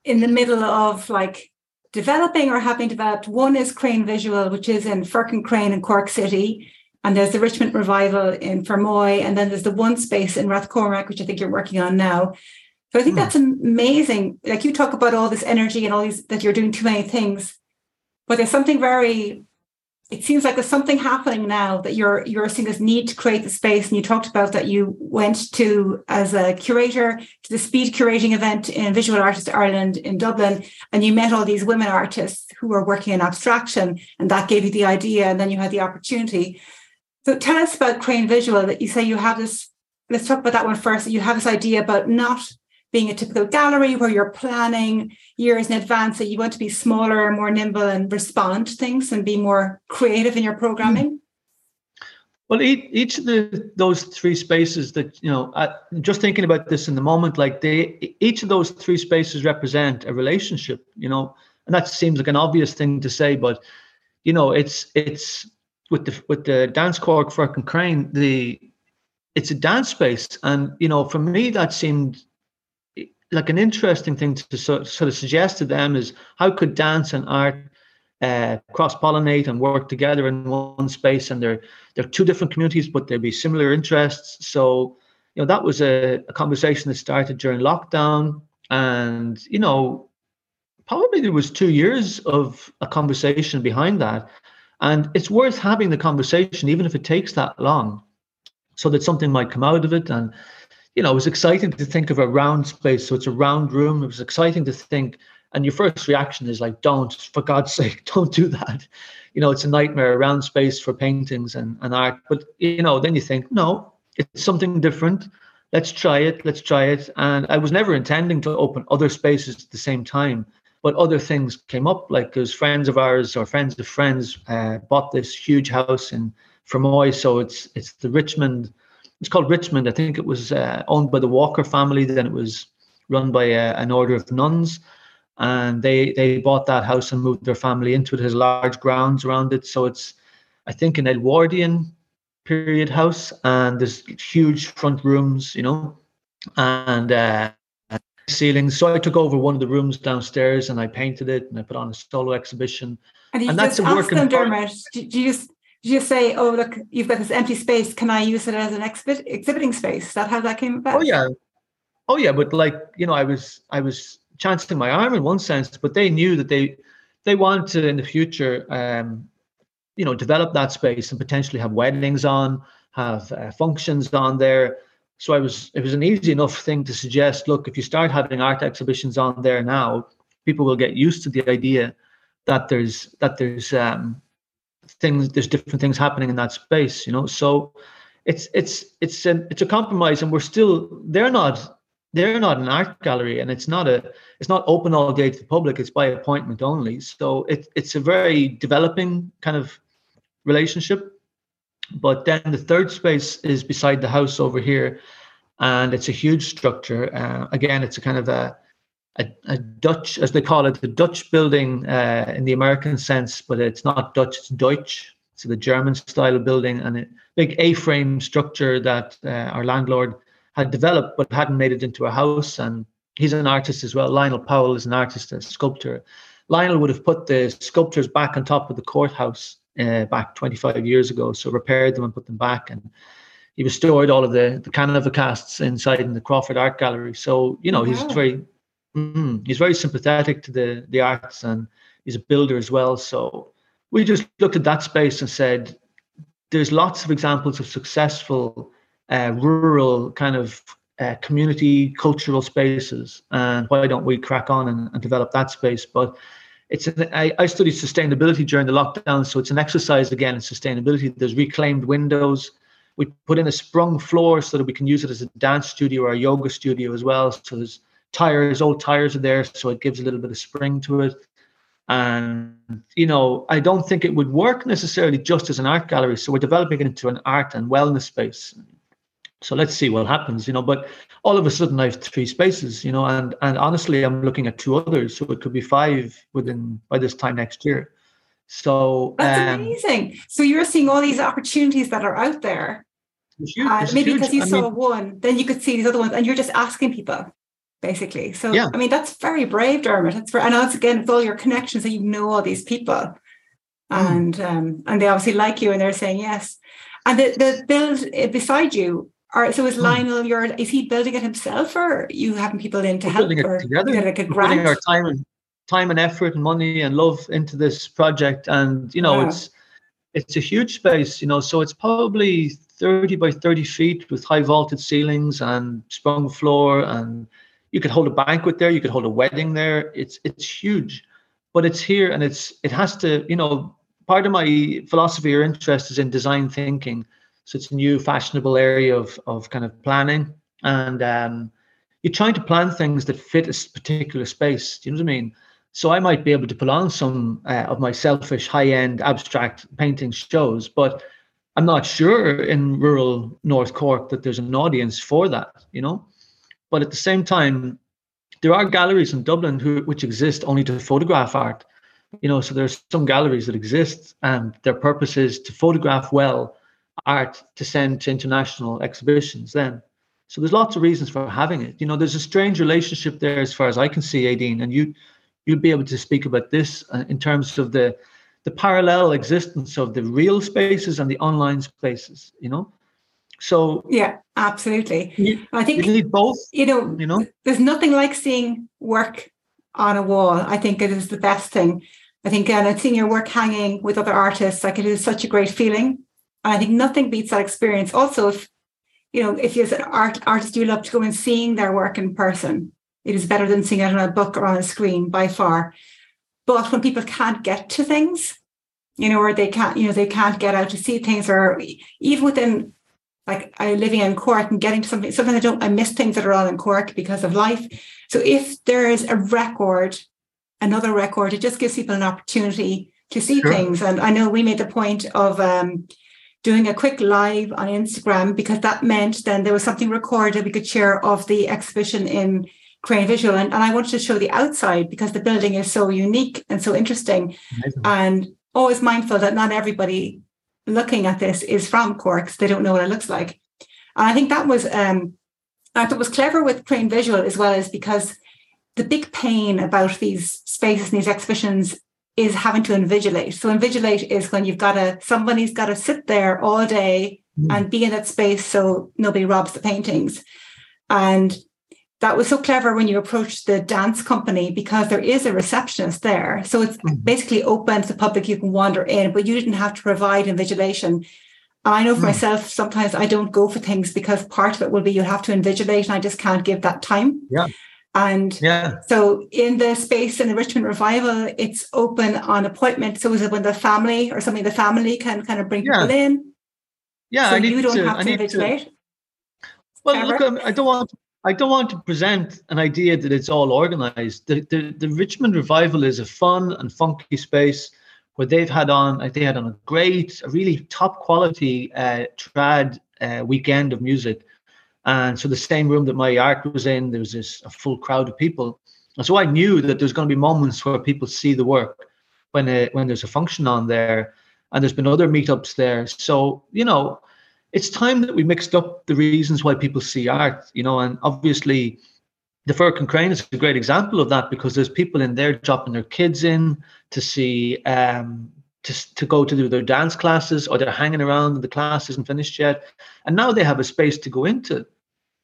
A: in the middle of like developing or having developed. One is Crane Visual, which is in Firkin Crane in Cork City. And there's the Richmond Revival in Fermoy. And then there's the one space in Rathcormac, which I think you're working on now. So I think mm. that's amazing. Like you talk about all this energy and all these that you're doing too many things. But there's something very it seems like there's something happening now that you're you're seeing this need to create the space and you talked about that you went to as a curator to the speed curating event in visual Artists ireland in dublin and you met all these women artists who were working in abstraction and that gave you the idea and then you had the opportunity so tell us about crane visual that you say you have this let's talk about that one first you have this idea about not being a typical gallery where you're planning years in advance that you want to be smaller, and more nimble, and respond to things and be more creative in your programming? Hmm.
B: Well, each, each of the those three spaces that you know, I, just thinking about this in the moment, like they each of those three spaces represent a relationship, you know, and that seems like an obvious thing to say, but you know, it's it's with the with the dance cork Firkin Crane, the it's a dance space, and you know, for me that seemed like an interesting thing to sort, sort of suggest to them is how could dance and art uh, cross pollinate and work together in one space? And they're they're two different communities but there'd be similar interests. So you know that was a, a conversation that started during lockdown. And you know probably there was two years of a conversation behind that and it's worth having the conversation even if it takes that long so that something might come out of it and you know, it was exciting to think of a round space. So it's a round room. It was exciting to think. And your first reaction is like, don't, for God's sake, don't do that. You know, it's a nightmare, a round space for paintings and, and art. But, you know, then you think, no, it's something different. let's try it, let's try it. And I was never intending to open other spaces at the same time, but other things came up. Like because friends of ours or friends of friends uh, bought this huge house in Fermoy, so it's it's the Richmond. It's called Richmond. I think it was uh, owned by the Walker family. Then it was run by a, uh, an order of nuns, and they they bought that house and moved their family into it. It has large grounds around it, so it's I think an Edwardian period house, and there's huge front rooms, you know, and uh, ceilings. So I took over one of the rooms downstairs and I painted it and I put on a solo exhibition.
A: And, and that's a work them, Dermot, did you just did you say, "Oh, look, you've got this empty space. Can I use it as an exhibit exhibiting space?" Is that how that came about?
B: Oh yeah, oh yeah. But like you know, I was I was chancing my arm in one sense, but they knew that they they wanted to in the future um, you know develop that space and potentially have weddings on have uh, functions on there so i was it was an easy enough thing to suggest look if you start having art exhibitions on there now people will get used to the idea that there's that there's um things there's different things happening in that space you know so it's it's it's a it's a compromise and we're still they're not they're not an art gallery and it's not a it's not open all day to the public it's by appointment only so it, it's a very developing kind of relationship. But then the third space is beside the house over here, and it's a huge structure. Uh, again, it's a kind of a, a, a Dutch, as they call it, the Dutch building uh, in the American sense, but it's not Dutch, it's Deutsch. So the German style of building and a big A-frame structure that uh, our landlord had developed, but hadn't made it into a house. And he's an artist as well. Lionel Powell is an artist, a sculptor. Lionel would have put the sculptures back on top of the courthouse uh, back 25 years ago. So repaired them and put them back. And he restored all of the the Canova casts inside in the Crawford Art Gallery. So you know he's very mm, he's very sympathetic to the the arts and he's a builder as well. So we just looked at that space and said there's lots of examples of successful uh, rural kind of uh, community cultural spaces and why don't we crack on and, and develop that space but it's an, I, I studied sustainability during the lockdown, so it's an exercise again in sustainability. There's reclaimed windows. We put in a sprung floor so that we can use it as a dance studio or a yoga studio as well. So there's tires, old tires are there, so it gives a little bit of spring to it. And you know, I don't think it would work necessarily just as an art gallery. So we're developing it into an art and wellness space. So let's see what happens, you know. But all of a sudden, I have three spaces, you know, and and honestly, I'm looking at two others, so it could be five within by this time next year. So
A: that's um, amazing. So you're seeing all these opportunities that are out there. Huge, uh, maybe huge, because you I saw mean, one, then you could see these other ones, and you're just asking people, basically. So yeah. I mean, that's very brave, Dermot. It's for, and that's again, it's all your connections that you know all these people, mm. and um, and they obviously like you, and they're saying yes. And the the build eh, beside you or so is hmm. Lionel your is he building it himself or you having people in to
B: We're
A: help
B: building it together like a grant? putting our time and time and effort and money and love into this project and you know wow. it's it's a huge space you know so it's probably 30 by 30 feet with high vaulted ceilings and sprung floor and you could hold a banquet there you could hold a wedding there it's it's huge but it's here and it's it has to you know part of my philosophy or interest is in design thinking so it's a new fashionable area of, of kind of planning. And um, you're trying to plan things that fit a particular space. Do you know what I mean? So I might be able to put on some uh, of my selfish high-end abstract painting shows, but I'm not sure in rural North Cork that there's an audience for that, you know. But at the same time, there are galleries in Dublin who which exist only to photograph art, you know. So there's some galleries that exist, and their purpose is to photograph well art to send to international exhibitions then. So there's lots of reasons for having it. You know, there's a strange relationship there as far as I can see, Éadaoin, and you you'll be able to speak about this uh, in terms of the the parallel existence of the real spaces and the online spaces. You know, so
A: yeah, absolutely.
B: You,
A: I think
B: you need both.
A: You know,
B: you know,
A: there's nothing like seeing work on a wall. I think it is the best thing. I think and seeing your work hanging with other artists, like it is such a great feeling. And I think nothing beats that experience. Also, if you know, if you're an art artist, you love to go and seeing their work in person. It is better than seeing it on a book or on a screen by far. But when people can't get to things, you know, or they can't, you know, they can't get out to see things, or even within like I living in Cork and getting to something. Sometimes I don't I miss things that are all in Cork because of life. So if there is a record, another record, it just gives people an opportunity to see sure. things. And I know we made the point of um, doing a quick live on Instagram because that meant then there was something recorded we could share of the exhibition in Crane Visual. And, and I wanted to show the outside because the building is so unique and so interesting. Amazing. And always mindful that not everybody looking at this is from Cork. So they don't know what it looks like. And I think that was um, I thought was clever with Crane Visual as well as because the big pain about these spaces and these exhibitions is having to invigilate. So invigilate is when you've got to somebody's got to sit there all day mm. and be in that space so nobody robs the paintings. And that was so clever when you approached the dance company because there is a receptionist there. So it's mm-hmm. basically open to the public, you can wander in, but you didn't have to provide invigilation. I know for mm. myself, sometimes I don't go for things because part of it will be you have to invigilate and I just can't give that time.
B: Yeah.
A: And yeah. so in the space in the Richmond Revival, it's open on appointment. So is it when the family or something the family can kind of bring yeah. people in?
B: Yeah,
A: so
B: I need
A: you don't
B: to,
A: have to invigilate. To,
B: well, look, I don't want I don't want to present an idea that it's all organized. The, the, the Richmond Revival is a fun and funky space where they've had on, they had on a great, a really top quality uh, trad uh, weekend of music. And so the same room that my art was in, there was this a full crowd of people. And so I knew that there's going to be moments where people see the work when uh, when there's a function on there. And there's been other meetups there. So, you know, it's time that we mixed up the reasons why people see art, you know, and obviously the Firkin Crane is a great example of that because there's people in there dropping their kids in to see um to, to go to do their dance classes or they're hanging around and the class isn't finished yet and now they have a space to go into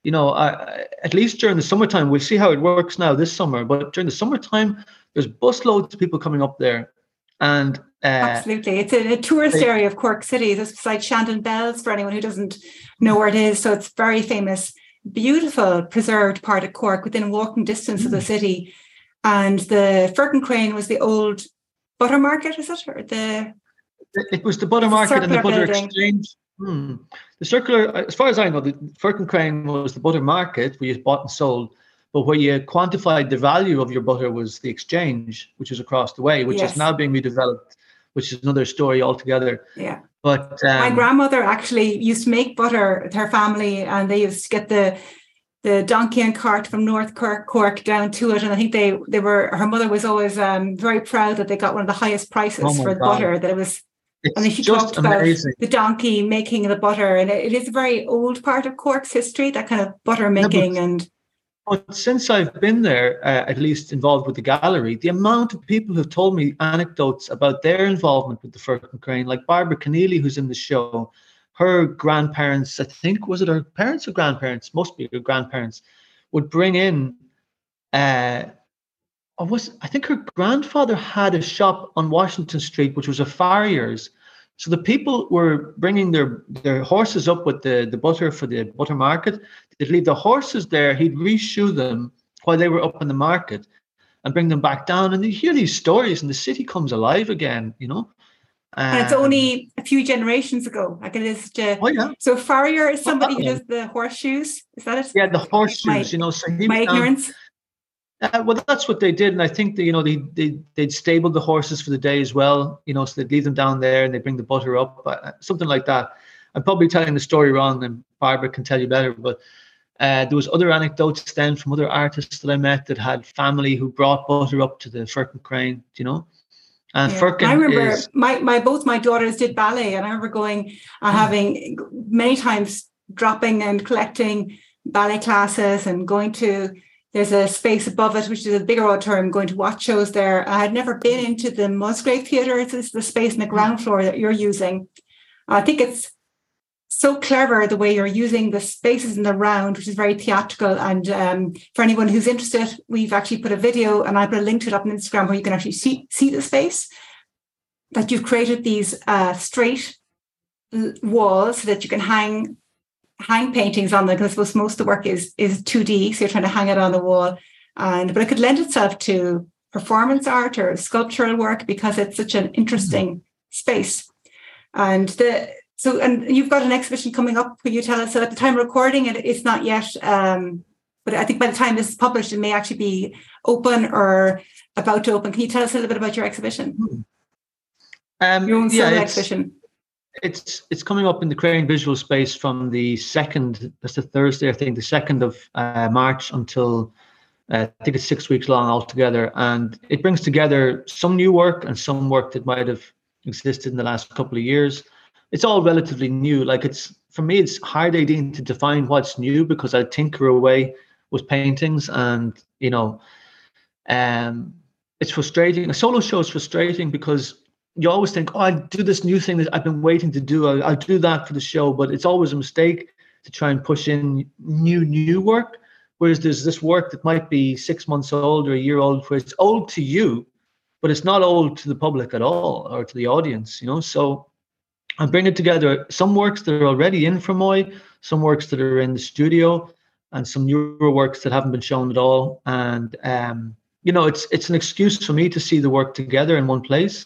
B: you know I, at least during the summertime we'll see how it works now this summer but during the summertime there's busloads of people coming up there and
A: uh, Absolutely. It's a, a tourist they, area of Cork City. It's beside Shandon Bells for anyone who doesn't know where it is. So it's very famous, beautiful, preserved part of Cork within walking distance mm. of the hmm. city. And the Firkin Crane was the old butter market, is it? Or the
B: it was the butter market and the butter building. exchange. Hmm. The circular, as far as I know, the Firkin Crane was the butter market where you bought and sold, but where you quantified the value of your butter was the exchange, which is across the way, which yes. is now being redeveloped which is another story altogether.
A: Yeah.
B: But
A: um, my grandmother actually used to make butter with her family, and they used to get the the donkey and cart from North Cork, Cork down to it. And I think they they were her mother was always um, very proud that they got one of the highest prices oh for the butter. That it was.
B: It's and she talked amazing.
A: about the donkey making the butter, and it, it is a very old part of Cork's history. That kind of butter making yeah, and
B: but since I've been there, uh, at least involved with the gallery, the amount of people who've told me anecdotes about their involvement with the Firkin Crane, like Barbara Keneally, who's in the show, her grandparents, I think, was it her parents or grandparents? Must be her grandparents, would bring in. Uh, or was I think her grandfather had a shop on Washington Street, which was a farrier's, so the people were bringing their, their horses up with the, the butter for the butter market. They'd leave the horses there. He'd reshoe them while they were up in the market and bring them back down. And you hear these stories and the city comes alive again, you know.
A: Um, and it's only a few generations ago. Like it is
B: to, oh, yeah.
A: So farrier is somebody who does the horseshoes. Is that it?
B: Yeah, the horseshoes, my, you know. So
A: my ignorance.
B: Uh, well, that's what they did, and I think that you know they they they'd stable the horses for the day as well. You know, so they'd leave them down there and they bring the butter up, uh, something like that. I'm probably telling the story wrong, and Barbara can tell you better. But uh, there was other anecdotes then from other artists that I met that had family who brought butter up to the Firkin Crane. You know, and yeah. Firkin
A: I remember
B: is,
A: my my both my daughters did ballet, and I remember going and uh, having many times dropping and collecting ballet classes and going to there's a space above it, which is a bigger auditorium, going to watch shows there. I had never been into the Musgrave Theatre. It's the space in the ground floor that you're using. I think it's so clever the way you're using the spaces in the round, which is very theatrical. And um, for anyone who's interested, we've actually put a video and I put a link to it up on Instagram where you can actually see, see the space that you've created these uh, straight walls so that you can hang hang paintings on them because I suppose most of the work is is 2D, so you're trying to hang it on the wall. And but it could lend itself to performance art or sculptural work because it's such an interesting space. And the So, and you've got an exhibition coming up. Will you tell us? So, at the time of recording, it, it's not yet. Um, but I think by the time this is published, it may actually be open or about to open. Can you tell us a little bit about your exhibition?
B: Hmm. Um,
A: your own
B: yeah,
A: exhibition.
B: it's it's coming up in the Crane Visual Space from the second. That's the Thursday, I think, the second of uh, March until uh, I think it's six weeks long altogether, and it brings together some new work and some work that might have existed in the last couple of years. It's all relatively new. Like it's for me, it's hard Éadaoin to define what's new because I tinker away with paintings, and you know, um, it's frustrating. A solo show is frustrating because you always think, oh, I'll do this new thing that I've been waiting to do. I'll, I'll do that for the show, but it's always a mistake to try and push in new new work. Whereas there's this work that might be six months old or a year old, where it's old to you, but it's not old to the public at all or to the audience, you know. So I'm bringing together some works that are already in Fermoy, some works that are in the studio, and some newer works that haven't been shown at all. And um, you know, it's it's an excuse for me to see the work together in one place.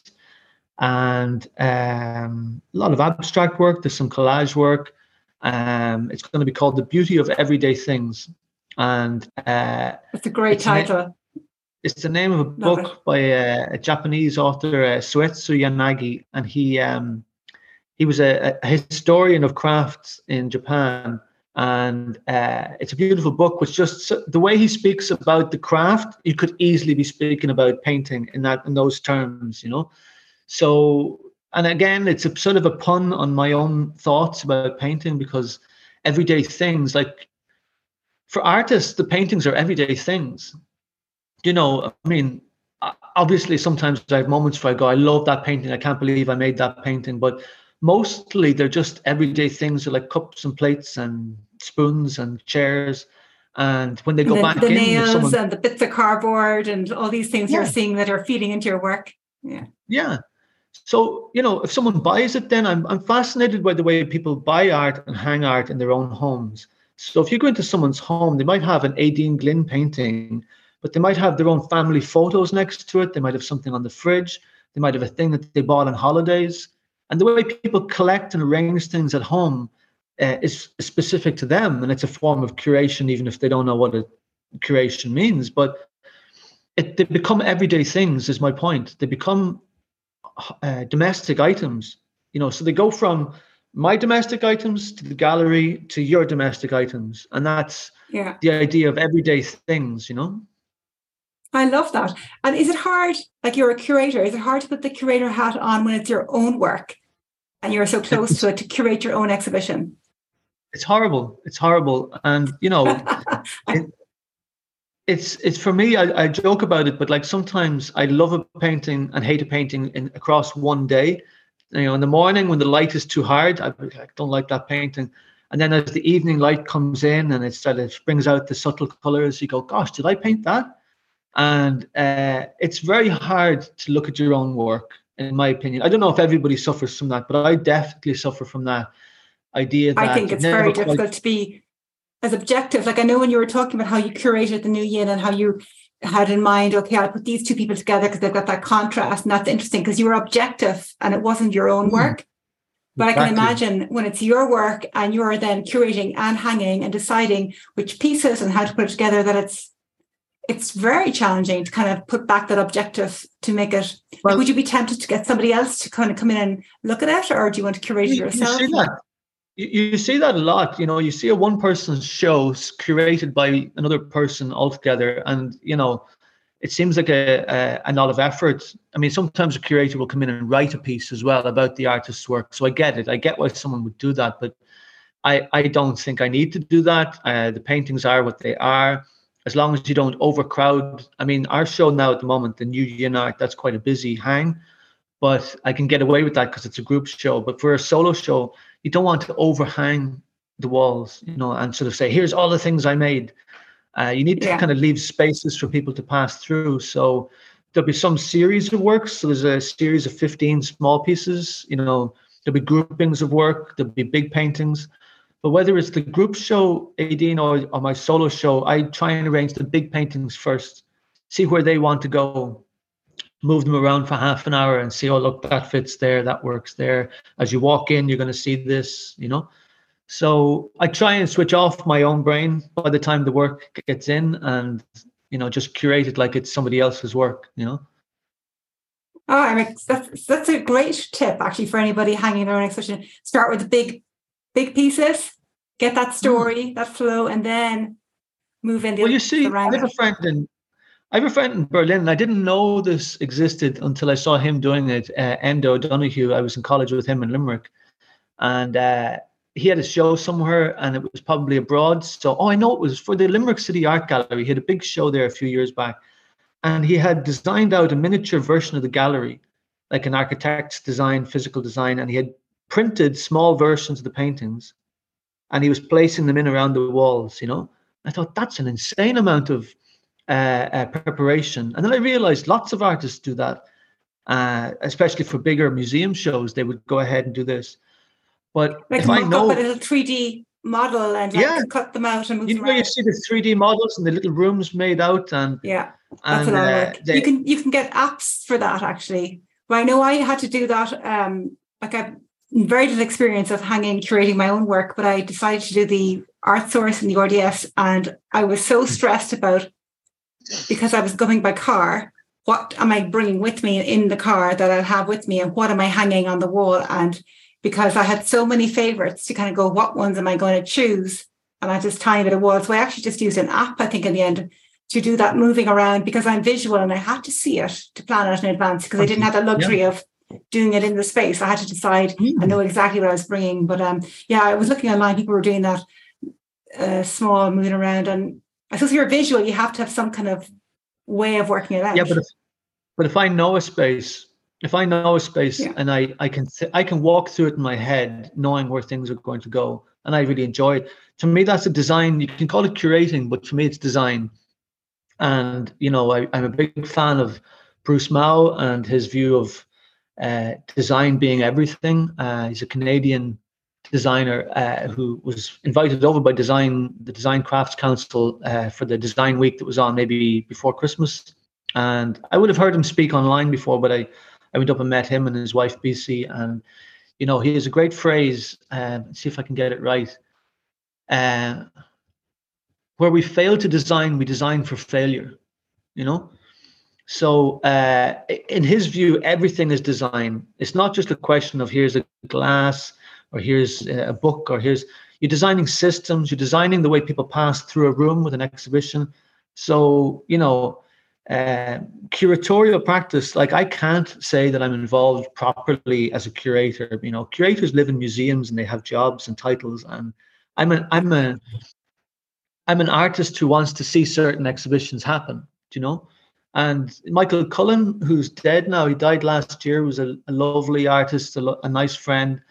B: And um, a lot of abstract work. There's some collage work. Um, it's going to be called "The Beauty of Everyday Things," and uh,
A: It's a great
B: it's
A: title.
B: it's the name of a
A: Love
B: book by a, a Japanese author, uh, Soetsu Yanagi, and he um, he was a, a historian of crafts in Japan, and uh, it's a beautiful book. Which just the way he speaks about the craft, you could easily be speaking about painting in that in those terms, you know. So, and again, it's a sort of a pun on my own thoughts about painting because everyday things like for artists, the paintings are everyday things you know, I mean, obviously sometimes I have moments where I go, I love that painting. I can't believe I made that painting. But mostly they're just everyday things. Like cups and plates and spoons and chairs. And when they go
A: the,
B: back
A: the
B: in,
A: nails
B: someone,
A: and the bits of cardboard and all these things you're seeing that are feeding into your work. Yeah.
B: yeah. So, you know, if someone buys it, then I'm, I'm fascinated by the way people buy art and hang art in their own homes. So if you go into someone's home, they might have an Éadaoin Glynn painting, but they might have their own family photos next to it. They might have something on the fridge. They might have a thing that they bought on holidays. And the way people collect and arrange things at home uh, is specific to them. And it's a form of curation, even if they don't know what a curation means. But it, they become everyday things, is my point. They become uh, domestic items. You know, so they go from my domestic items to the gallery to your domestic items. And that's
A: Yeah.
B: the idea of everyday things, you know?
A: I love that. And is it hard, like you're a curator, is it hard to put the curator hat on when it's your own work and you're so close to it to curate your own exhibition?
B: It's horrible. It's horrible. And, you know, it, it's it's for me I, I joke about it but like sometimes i love a painting and hate a painting in across one day you know in the morning when the light is too hard i like, don't like that painting and then as the evening light comes in and it sort of brings out the subtle colors you go gosh did i paint that and uh, it's very hard to look at your own work in my opinion i don't know if everybody suffers from that but i definitely suffer from that idea that
A: I think it's very
B: quite-
A: difficult to be as objective. Like I know when you were talking about how you curated the new yin and how you had in mind, okay, I'll put these two people together because they've got that contrast, and that's interesting because you were objective and it wasn't your own
B: Mm.
A: work. But I can imagine when it's your work and you're then curating and hanging and deciding which pieces and how to put it together, that it's it's very challenging to kind of put back that objective to make it. like, would you be tempted to get somebody else to kind of come in and look at it, or do you want to curate it
B: you, you
A: yourself?
B: see that. You, you see that a lot. You know you see a one person show curated by another person altogether and you know it seems like a, a, a lot of effort. I mean sometimes a curator will come in and write a piece as well about the artist's work so i get it. I get why someone would do that but i i don't think i need to do that. Uh, the paintings are what they are as long as you don't overcrowd i mean our show now at the moment the new art that's quite a busy hang but I can get away with that because it's a group show. But for a solo show, you don't want to overhang the walls, you know, and sort of say, "Here's all the things I made." Uh, you need to
A: Yeah.
B: kind of leave spaces for people to pass through. So there'll be some series of works. So there's a series of 15 small pieces. You know, there'll be groupings of work. There'll be big paintings. But whether it's the group show, Éadaoin, or, or my solo show, I try and arrange the big paintings first, see where they want to go. move them around for half an hour and see, oh, look, that fits there, that works there. As you walk in, you're going to see this, you know. So I try and switch off my own brain by the time the work gets in and, you know, just curate it like it's somebody else's work, you know.
A: Oh, I mean, that's, that's a great tip actually for anybody hanging their own exhibition. Start with the big, big pieces, get that hmm. story, mm. that flow, and then move in.
B: well, you see, I have a friend in I have a friend in Berlin, and I didn't know this existed until I saw him doing it. Uh, Enda O'Donoghue. I was in college with him in Limerick, and uh, he had a show somewhere, and it was probably abroad. So, oh, I know it was for the Limerick City Art Gallery. He had a big show there a few years back, and he had designed out a miniature version of the gallery, like an architect's design, physical design, and he had printed small versions of the paintings, and he was placing them in around the walls. You know, I thought that's an insane amount of uh, uh, preparation. And then I realized lots of artists do that, uh, especially for bigger museum shows. They would go ahead and do this. But
A: like
B: if I know
A: a little three D model and like yeah, cut them out and move
B: you know, you see the three D models and the little rooms made out and
A: yeah, that's and, a lot of work. They, you can you can get apps for that actually. But I know I had to do that. Um, like I've very little experience of hanging curating my own work, but I decided to do the art source and the RDS, and I was so hmm. stressed about because I was going by car, what am I bringing with me in the car that I'll have with me and what am I hanging on the wall? And because I had so many favorites to kind of go, what ones am I going to choose? And I just tiny bit of wall. So I actually just used an app, I think, in the end to do that moving around because I'm visual and I had to see it to plan it in advance because I didn't have the luxury yeah. of doing it in the space. I had to decide mm. I know exactly what I was bringing. But um, yeah, I was looking online, people were doing that uh, small moving around. And I suppose you're visual, you have to have some kind of way of working it out.
B: Yeah, but if, but if I know a space, if I know a space yeah. and I I can I can walk through it in my head, knowing where things are going to go, and I really enjoy it. To me, that's a design. You can call it curating, but for me, it's design. And you know, I, I'm a big fan of Bruce Mau and his view of uh, design being everything. Uh, he's a Canadian designer uh, who was invited over by design the design crafts council uh, for the design week that was on maybe before christmas. And i would have heard him speak online before but i i went up and met him and his wife Bisi and you know he has a great phrase uh, see if i can get it right. Uh, where we fail to design we design for failure you know so uh, in his view everything is design it's not just a question of here's a glass or here's a book, or here's you're designing systems, you're designing the way people pass through a room with an exhibition. So, you know, uh, curatorial practice, like I can't say that I'm involved properly as a curator. You know, curators live in museums and they have jobs and titles, and I'm an I'm a I'm an artist who wants to see certain exhibitions happen. Do you know? And Michael Cullen, who's dead now, he died last year, was a, a lovely artist, a, a nice friend.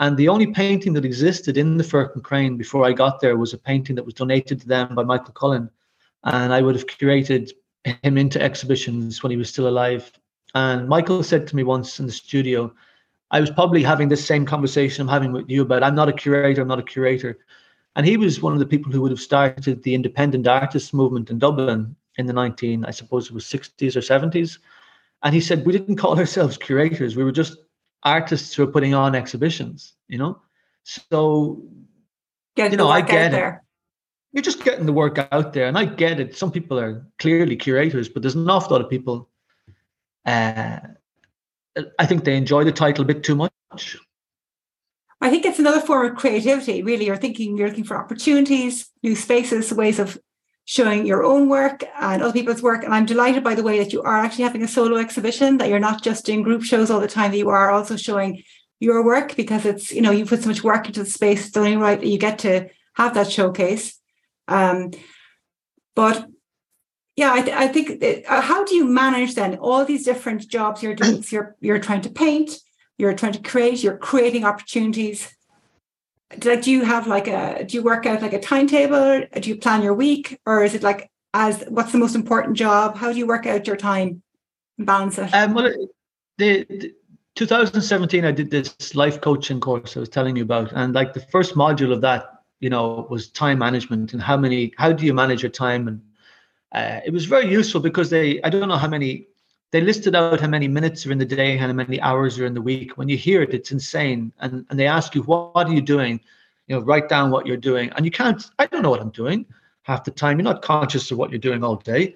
B: And the only painting that existed in the Firkin Crane before I got there was a painting that was donated to them by Michael Cullen. And I would have curated him into exhibitions when he was still alive. And Michael said to me once in the studio, I was probably having this same conversation I'm having with you about I'm not a curator, I'm not a curator. And he was one of the people who would have started the independent artists movement in Dublin in the 19, I suppose it was 60s or 70s. And he said, We didn't call ourselves curators. We were just artists who were putting on exhibitions, you know? So,
A: get you know, I get it. There.
B: You're just getting the work out there. And I get it. Some people are clearly curators, but there's an awful lot of people. Uh, I think they enjoy the title a bit too much.
A: I think it's another form of creativity, really. You're thinking, you're looking for opportunities, new spaces, ways of showing your own work and other people's work. And I'm delighted, by the way, that you are actually having a solo exhibition, that you're not just doing group shows all the time, that you are also showing your work because it's, you know, you put so much work into the space. It's only right that you get to have that showcase. Um, but yeah, I, th- I think that, uh, how do you manage then all these different jobs you're doing? So you're you're trying to paint, you're trying to create, you're creating opportunities like do you have like a do you work out like a timetable? Do you plan your week? Or is it like as what's the most important job? How do you work out your time balance it?
B: Um, well the, the 2017 i did this life coaching course i was telling you about and like the first module of that you know was time management and how many how do you manage your time? And uh, it was very useful because they i don't know how many they listed out how many minutes are in the day, how many hours are in the week. When you hear it, it's insane. And and they ask you, what, what are you doing? You know, write down what you're doing. And you can't, I don't know what I'm doing half the time. You're not conscious of what you're doing all day.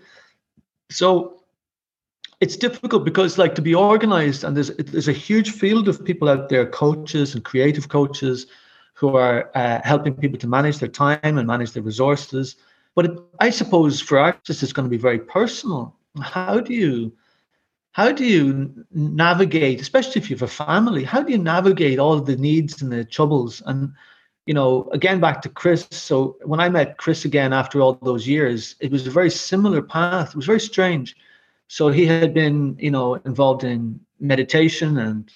B: So it's difficult because like to be organized and there's there's a huge field of people out there coaches and creative coaches who are uh, helping people to manage their time and manage their resources but it, i suppose for artists it's going to be very personal how do you how do you navigate especially if you have a family how do you navigate all the needs and the troubles and you know again back to chris so when i met chris again after all those years it was a very similar path it was very strange so he had been, you know, involved in meditation and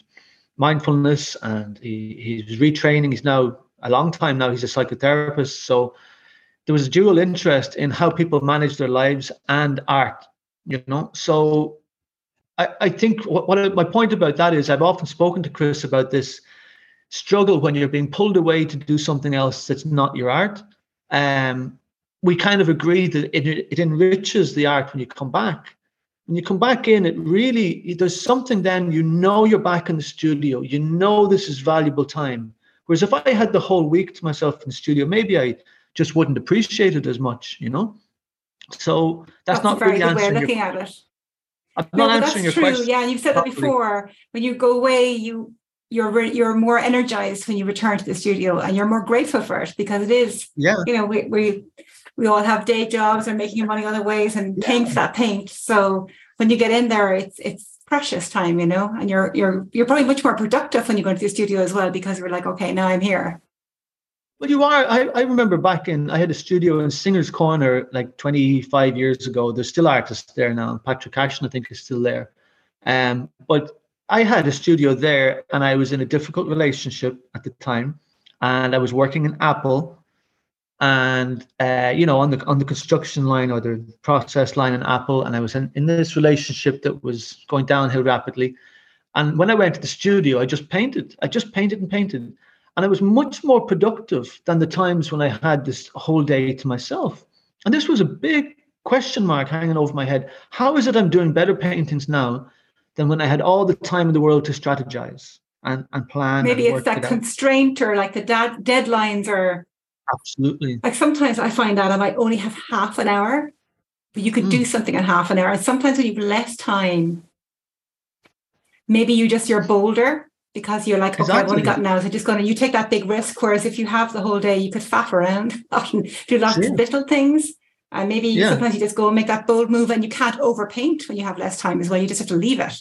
B: mindfulness, and he he was retraining. He's now a long time now. He's a psychotherapist. So there was a dual interest in how people manage their lives and art. You know, so I, I think what, what my point about that is I've often spoken to Chris about this struggle when you're being pulled away to do something else that's not your art. Um, we kind of agree that it, it enriches the art when you come back when you come back in, it really there's something then you know you're back in the studio. You know this is valuable time. Whereas if I had the whole week to myself in the studio, maybe I just wouldn't appreciate it as much, you know. So that's,
A: that's
B: not
A: very
B: really
A: good way of
B: answering
A: looking
B: your,
A: at it.
B: I'm
A: No,
B: not answering
A: that's
B: your
A: true.
B: question.
A: Yeah, and you've said that before. When you go away, you you're re- you're more energized when you return to the studio, and you're more grateful for it because it is.
B: Yeah,
A: You know, we we we all have day jobs and making money other ways and paying for that paint. So when you get in there, it's it's precious time, you know, and you're you're you're probably much more productive when you go into the studio as well because you're like, okay, now I'm here.
B: Well, you are. I, I remember back in, I had a studio in Singer's Corner like 25 years ago. There's still artists there now. Patrick Ashton, I think, is still there. Um, but I had a studio there and I was in a difficult relationship at the time. And I was working in Apple and, uh, you know, on the on the construction line or the process line in Apple. And I was in, in this relationship that was going downhill rapidly. And when I went to the studio, I just painted. I just painted and painted. And I was much more productive than the times when I had this whole day to myself. And this was a big question mark hanging over my head. How is it I'm doing better paintings now than when I had all the time in the world to strategize and, and plan?
A: Maybe
B: and
A: it's that
B: it
A: constraint or like the dad deadlines or
B: Absolutely.
A: like sometimes I find out I might only have half an hour, but you could do hmm. something in half an hour. And sometimes when you've less time, maybe you just you're bolder because you're like, okay, I've only
B: Exactly.
A: got hour, so just gonna you take that big risk. Whereas if you have the whole day, you could faff around and do lots
B: Sure.
A: of little things. And maybe
B: Yeah.
A: sometimes you just go and make that bold move and you can't overpaint when you have less time as well. You just have to leave it.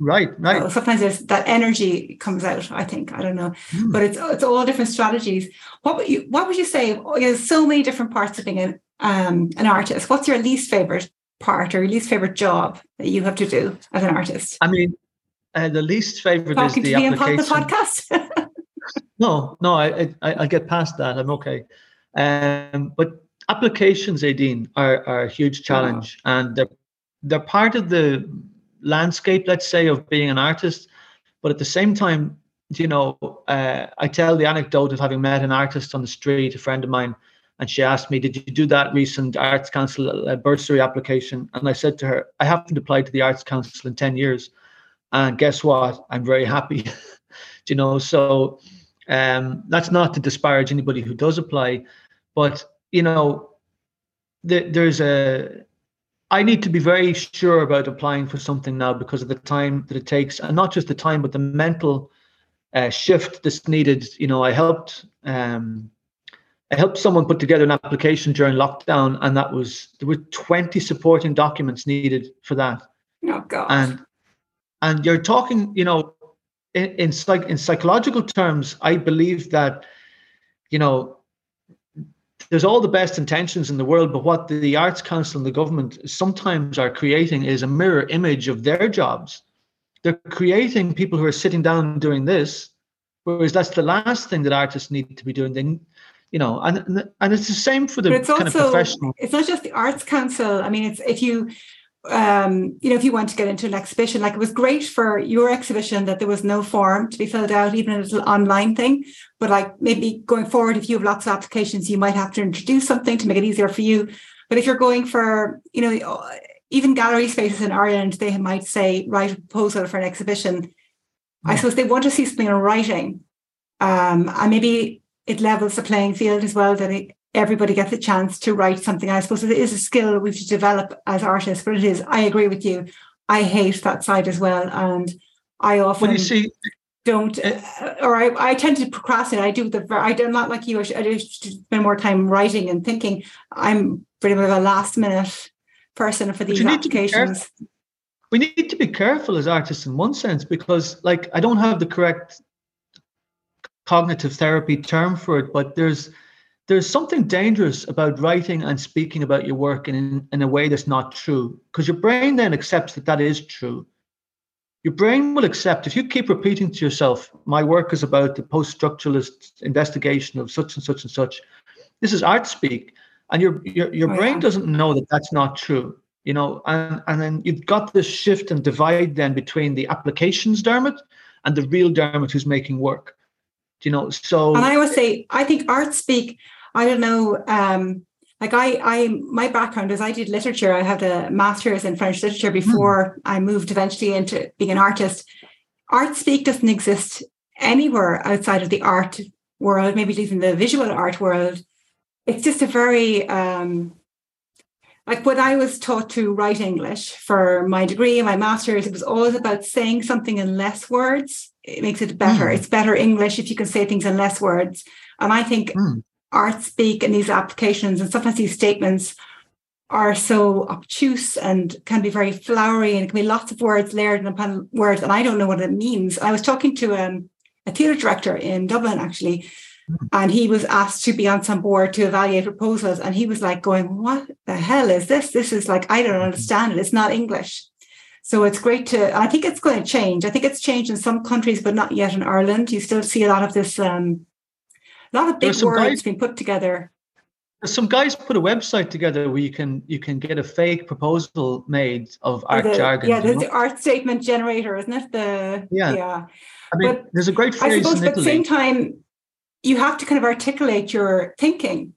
B: Right, right.
A: So sometimes there's that energy comes out, I think. I don't know.
B: Hmm.
A: But it's it's all different strategies. What would you what would you say? Oh, There's so many different parts of being an um, an artist. What's your least favorite part or your least favorite job that you have to do as an artist?
B: I mean, uh, the least favorite is the
A: to me the
B: application.
A: podcast.
B: No, no, I, I I get past that. I'm okay. Um, but applications, Éadaoin, are, are a huge challenge, and they're they're part of the landscape, let's say, of being an artist. But at the same time, you know, uh, I tell the anecdote of having met an artist on the street, a friend of mine, and she asked me, "Did you do that recent Arts Council uh, bursary application?" And I said to her, "I haven't applied to the Arts Council in ten years, and guess what? I'm very happy." you know, so um, that's not to disparage anybody who does apply, but you know, there, there's a. I need to be very sure about applying for something now because of the time that it takes, and not just the time, but the mental uh, shift that's needed. You know, I helped. Um, I helped someone put together an application during lockdown, and that was there were 20 supporting documents needed for that
A: oh God.
B: and and you're talking you know in in, psych, in psychological terms i believe that you know there's all the best intentions in the world but what the arts council and the government sometimes are creating is a mirror image of their jobs. They're creating people who are sitting down doing this whereas that's the last thing that artists need to be doing. They you know and and- it's the same for the
A: but it's
B: kind of
A: also
B: professional.
A: it's not just the arts council. I mean it's if you um you know if you want to get into an exhibition like it was great for your exhibition that there was no form to be filled out even a little online thing but like maybe going forward if you have lots of applications you might have to introduce something to make it easier for you but if you're going for you know even gallery spaces in Ireland, they might say, write a proposal for an exhibition. I suppose they want to see something in writing. Um, and maybe it levels the playing field as well, that it, everybody gets a chance to write something. I suppose it is a skill we should develop as artists, but it is, I agree with you. I hate that side as well. And I often
B: well, you see,
A: don't, uh, or I, I tend to procrastinate. I do the, I do not like you. I, should, I spend more time writing and thinking. I'm pretty much a last minute person for these applications.
B: We need to be careful as artists in one sense because, like, I don't have the correct cognitive therapy term for it, but there's there's something dangerous about writing and speaking about your work in, in a way that's not true because your brain then accepts that that is true your brain will accept if you keep repeating to yourself my work is about the post-structuralist investigation of such and such and such this is art speak and your your, your oh, brain yeah. doesn't know that that's not true you know and and then you've got this shift and divide then between the applications dermot and the real dermot who's making work you know so
A: and i always say i think art speak i don't know um like i i my background is i did literature i had a master's in french literature hmm. before mm. i moved eventually into being an artist art speak doesn't exist anywhere outside of the art world maybe even the visual art world it's just a very um like when I was taught to write English for my degree and my master's, it was always about saying something in less words. It makes it better. Mm. It's better English if you can say things in less words. And I think mm. art speak and these applications and sometimes these statements are so obtuse and can be very flowery and can be lots of words layered upon words. And I don't know what it means. I was talking to um, a theatre director in Dublin actually and he was asked to be on some board to evaluate proposals. And he was like, going, What the hell is this? This is like, I don't understand it. It's not English. So it's great to, I think it's going to change. I think it's changed in some countries, but not yet in Ireland. You still see a lot of this, um, a lot of big words guys, being put together.
B: Some guys put a website together where you can you can get a fake proposal made of art
A: the,
B: jargon.
A: Yeah, there's the art statement generator, isn't it? The
B: yeah,
A: yeah.
B: I mean, but there's a great phrase I suppose,
A: but at the same time, you have to kind of articulate your thinking.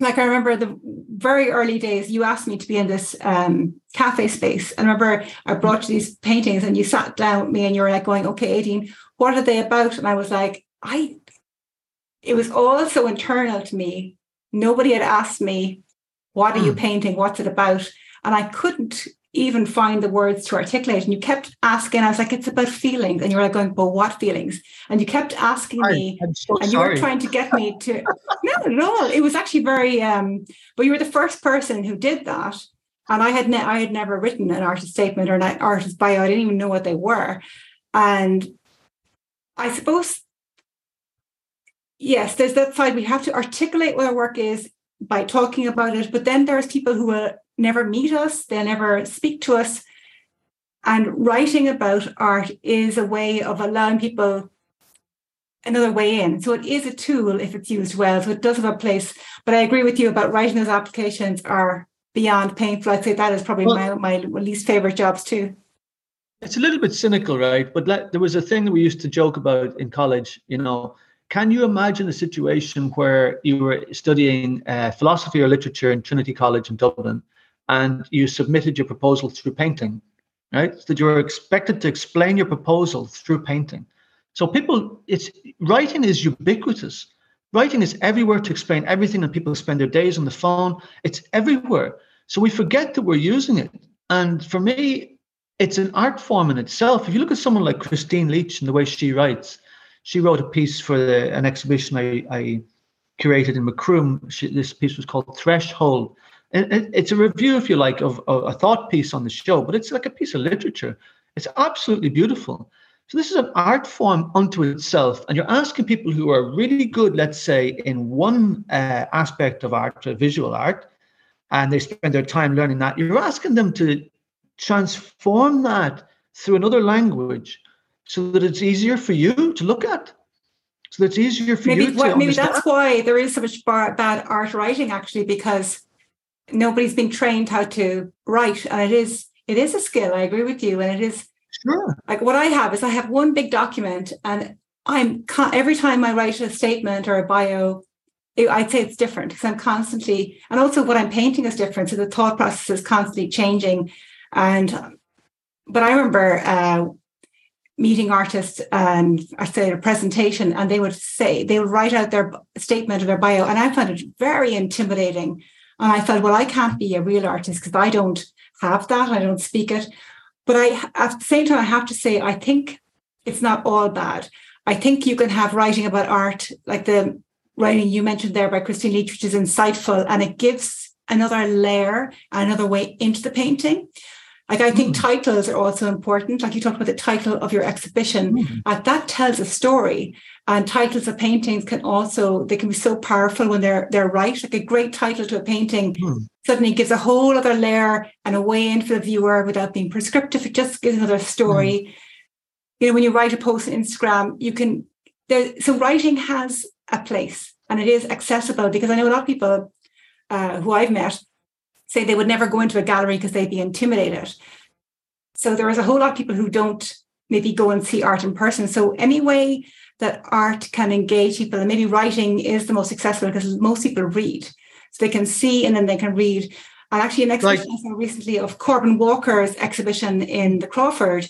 A: Like I remember the very early days, you asked me to be in this um, cafe space. And I remember I brought you these paintings and you sat down with me and you were like going, okay, Éadaoin, what are they about? And I was like, I, it was all so internal to me. Nobody had asked me, what are you hmm. painting? What's it about? And I couldn't even find the words to articulate. And you kept asking, I was like, it's about feelings. And you were like going, but what feelings? And you kept asking me,
B: so
A: and you were trying to get me to, no, at all. It was actually very, um, but you were the first person who did that. And I had, ne- I had never written an artist statement or an artist bio. I didn't even know what they were. And I suppose, yes, there's that side. We have to articulate what our work is by talking about it. But then there's people who will never meet us, they'll never speak to us. And writing about art is a way of allowing people another way in. So it is a tool if it's used well. So it does have a place. But I agree with you about writing those applications are beyond painful. I'd say that is probably well, my, my least favorite jobs too.
B: It's a little bit cynical, right? But let, there was a thing that we used to joke about in college, you know, can you imagine a situation where you were studying uh, philosophy or literature in Trinity College in Dublin and you submitted your proposal through painting, right? That you were expected to explain your proposal through painting. So people, it's writing is ubiquitous. Writing is everywhere to explain everything, and people spend their days on the phone. It's everywhere. So we forget that we're using it. And for me, it's an art form in itself. If you look at someone like Christine Leach and the way she writes, she wrote a piece for the, an exhibition I, I curated in Macroom. She, this piece was called Threshold, it's a review, if you like, of, of, a thought piece on the show, but it's like a piece of literature. It's absolutely beautiful. So this is an art form unto itself, and you're asking people who are really good, let's say, in one uh, aspect of art, visual art, and they spend their time learning that. You're asking them to transform that through another language, so that it's easier for you to look at. So that it's easier for
A: maybe,
B: you to
A: well, maybe
B: understand.
A: that's why there is so much bar, bad art writing, actually, because nobody's been trained how to write and it is it is a skill i agree with you and it is
B: sure
A: like what i have is i have one big document and i'm every time i write a statement or a bio i'd say it's different because i'm constantly and also what i'm painting is different so the thought process is constantly changing And but I remember uh, meeting artists and I say a presentation, and they would say they would write out their statement or their bio, and I found it very intimidating. And I felt, well, I can't be a real artist because I don't have that. I don't speak it. But I, at the same time, I have to say, I think it's not all bad. I think you can have writing about art, like the writing you mentioned there by Christine Leach, which is insightful and it gives another layer, another way into the painting. Like I think mm. titles are also important. Like you talked about the title of your exhibition, mm. uh, that tells a story. And titles of paintings can also they can be so powerful when they're they're right. Like a great title to a painting mm. suddenly gives a whole other layer and a way in for the viewer without being prescriptive. It just gives another story. Hmm. You know, when you write a post on Instagram, you can there. So writing has a place and it is accessible because I know a lot of people uh, who I've met say they would never go into a gallery because they'd be intimidated. So there is a whole lot of people who don't maybe go and see art in person. So any way that art can engage people, and maybe writing is the most accessible because most people read. So they can see and then they can read. And actually, an exhibition I saw recently of Corban Walker's exhibition in the Crawford.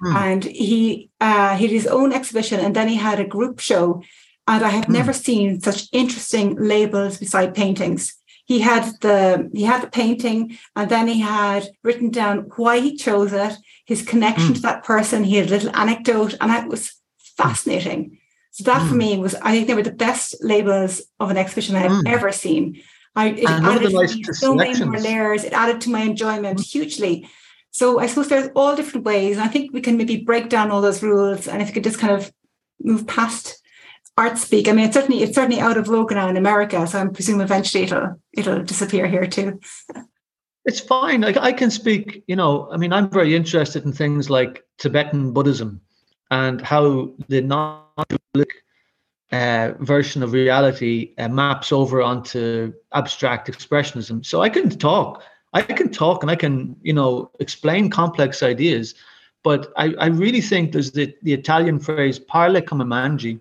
A: Hmm. And he uh, he had his own exhibition, and then he had a group show. And I have hmm. never seen such interesting labels beside paintings he had the he had the painting and then he had written down why he chose it his connection mm. to that person he had a little anecdote and that was fascinating so that mm. for me was i think they were the best labels of an exhibition i have mm. ever seen I, it added nice so many more layers it added to my enjoyment mm. hugely so i suppose there's all different ways and i think we can maybe break down all those rules and if you could just kind of move past art speak. I mean, it's certainly it's certainly out of vogue now in America, so I presume eventually it'll it'll disappear here too.
B: It's fine. Like I can speak. You know, I mean, I'm very interested in things like Tibetan Buddhism and how the non-dualistic uh, version of reality uh, maps over onto abstract expressionism. So I can talk. I can talk and I can, you know, explain complex ideas. But I, I really think there's the, the Italian phrase parla come mangi,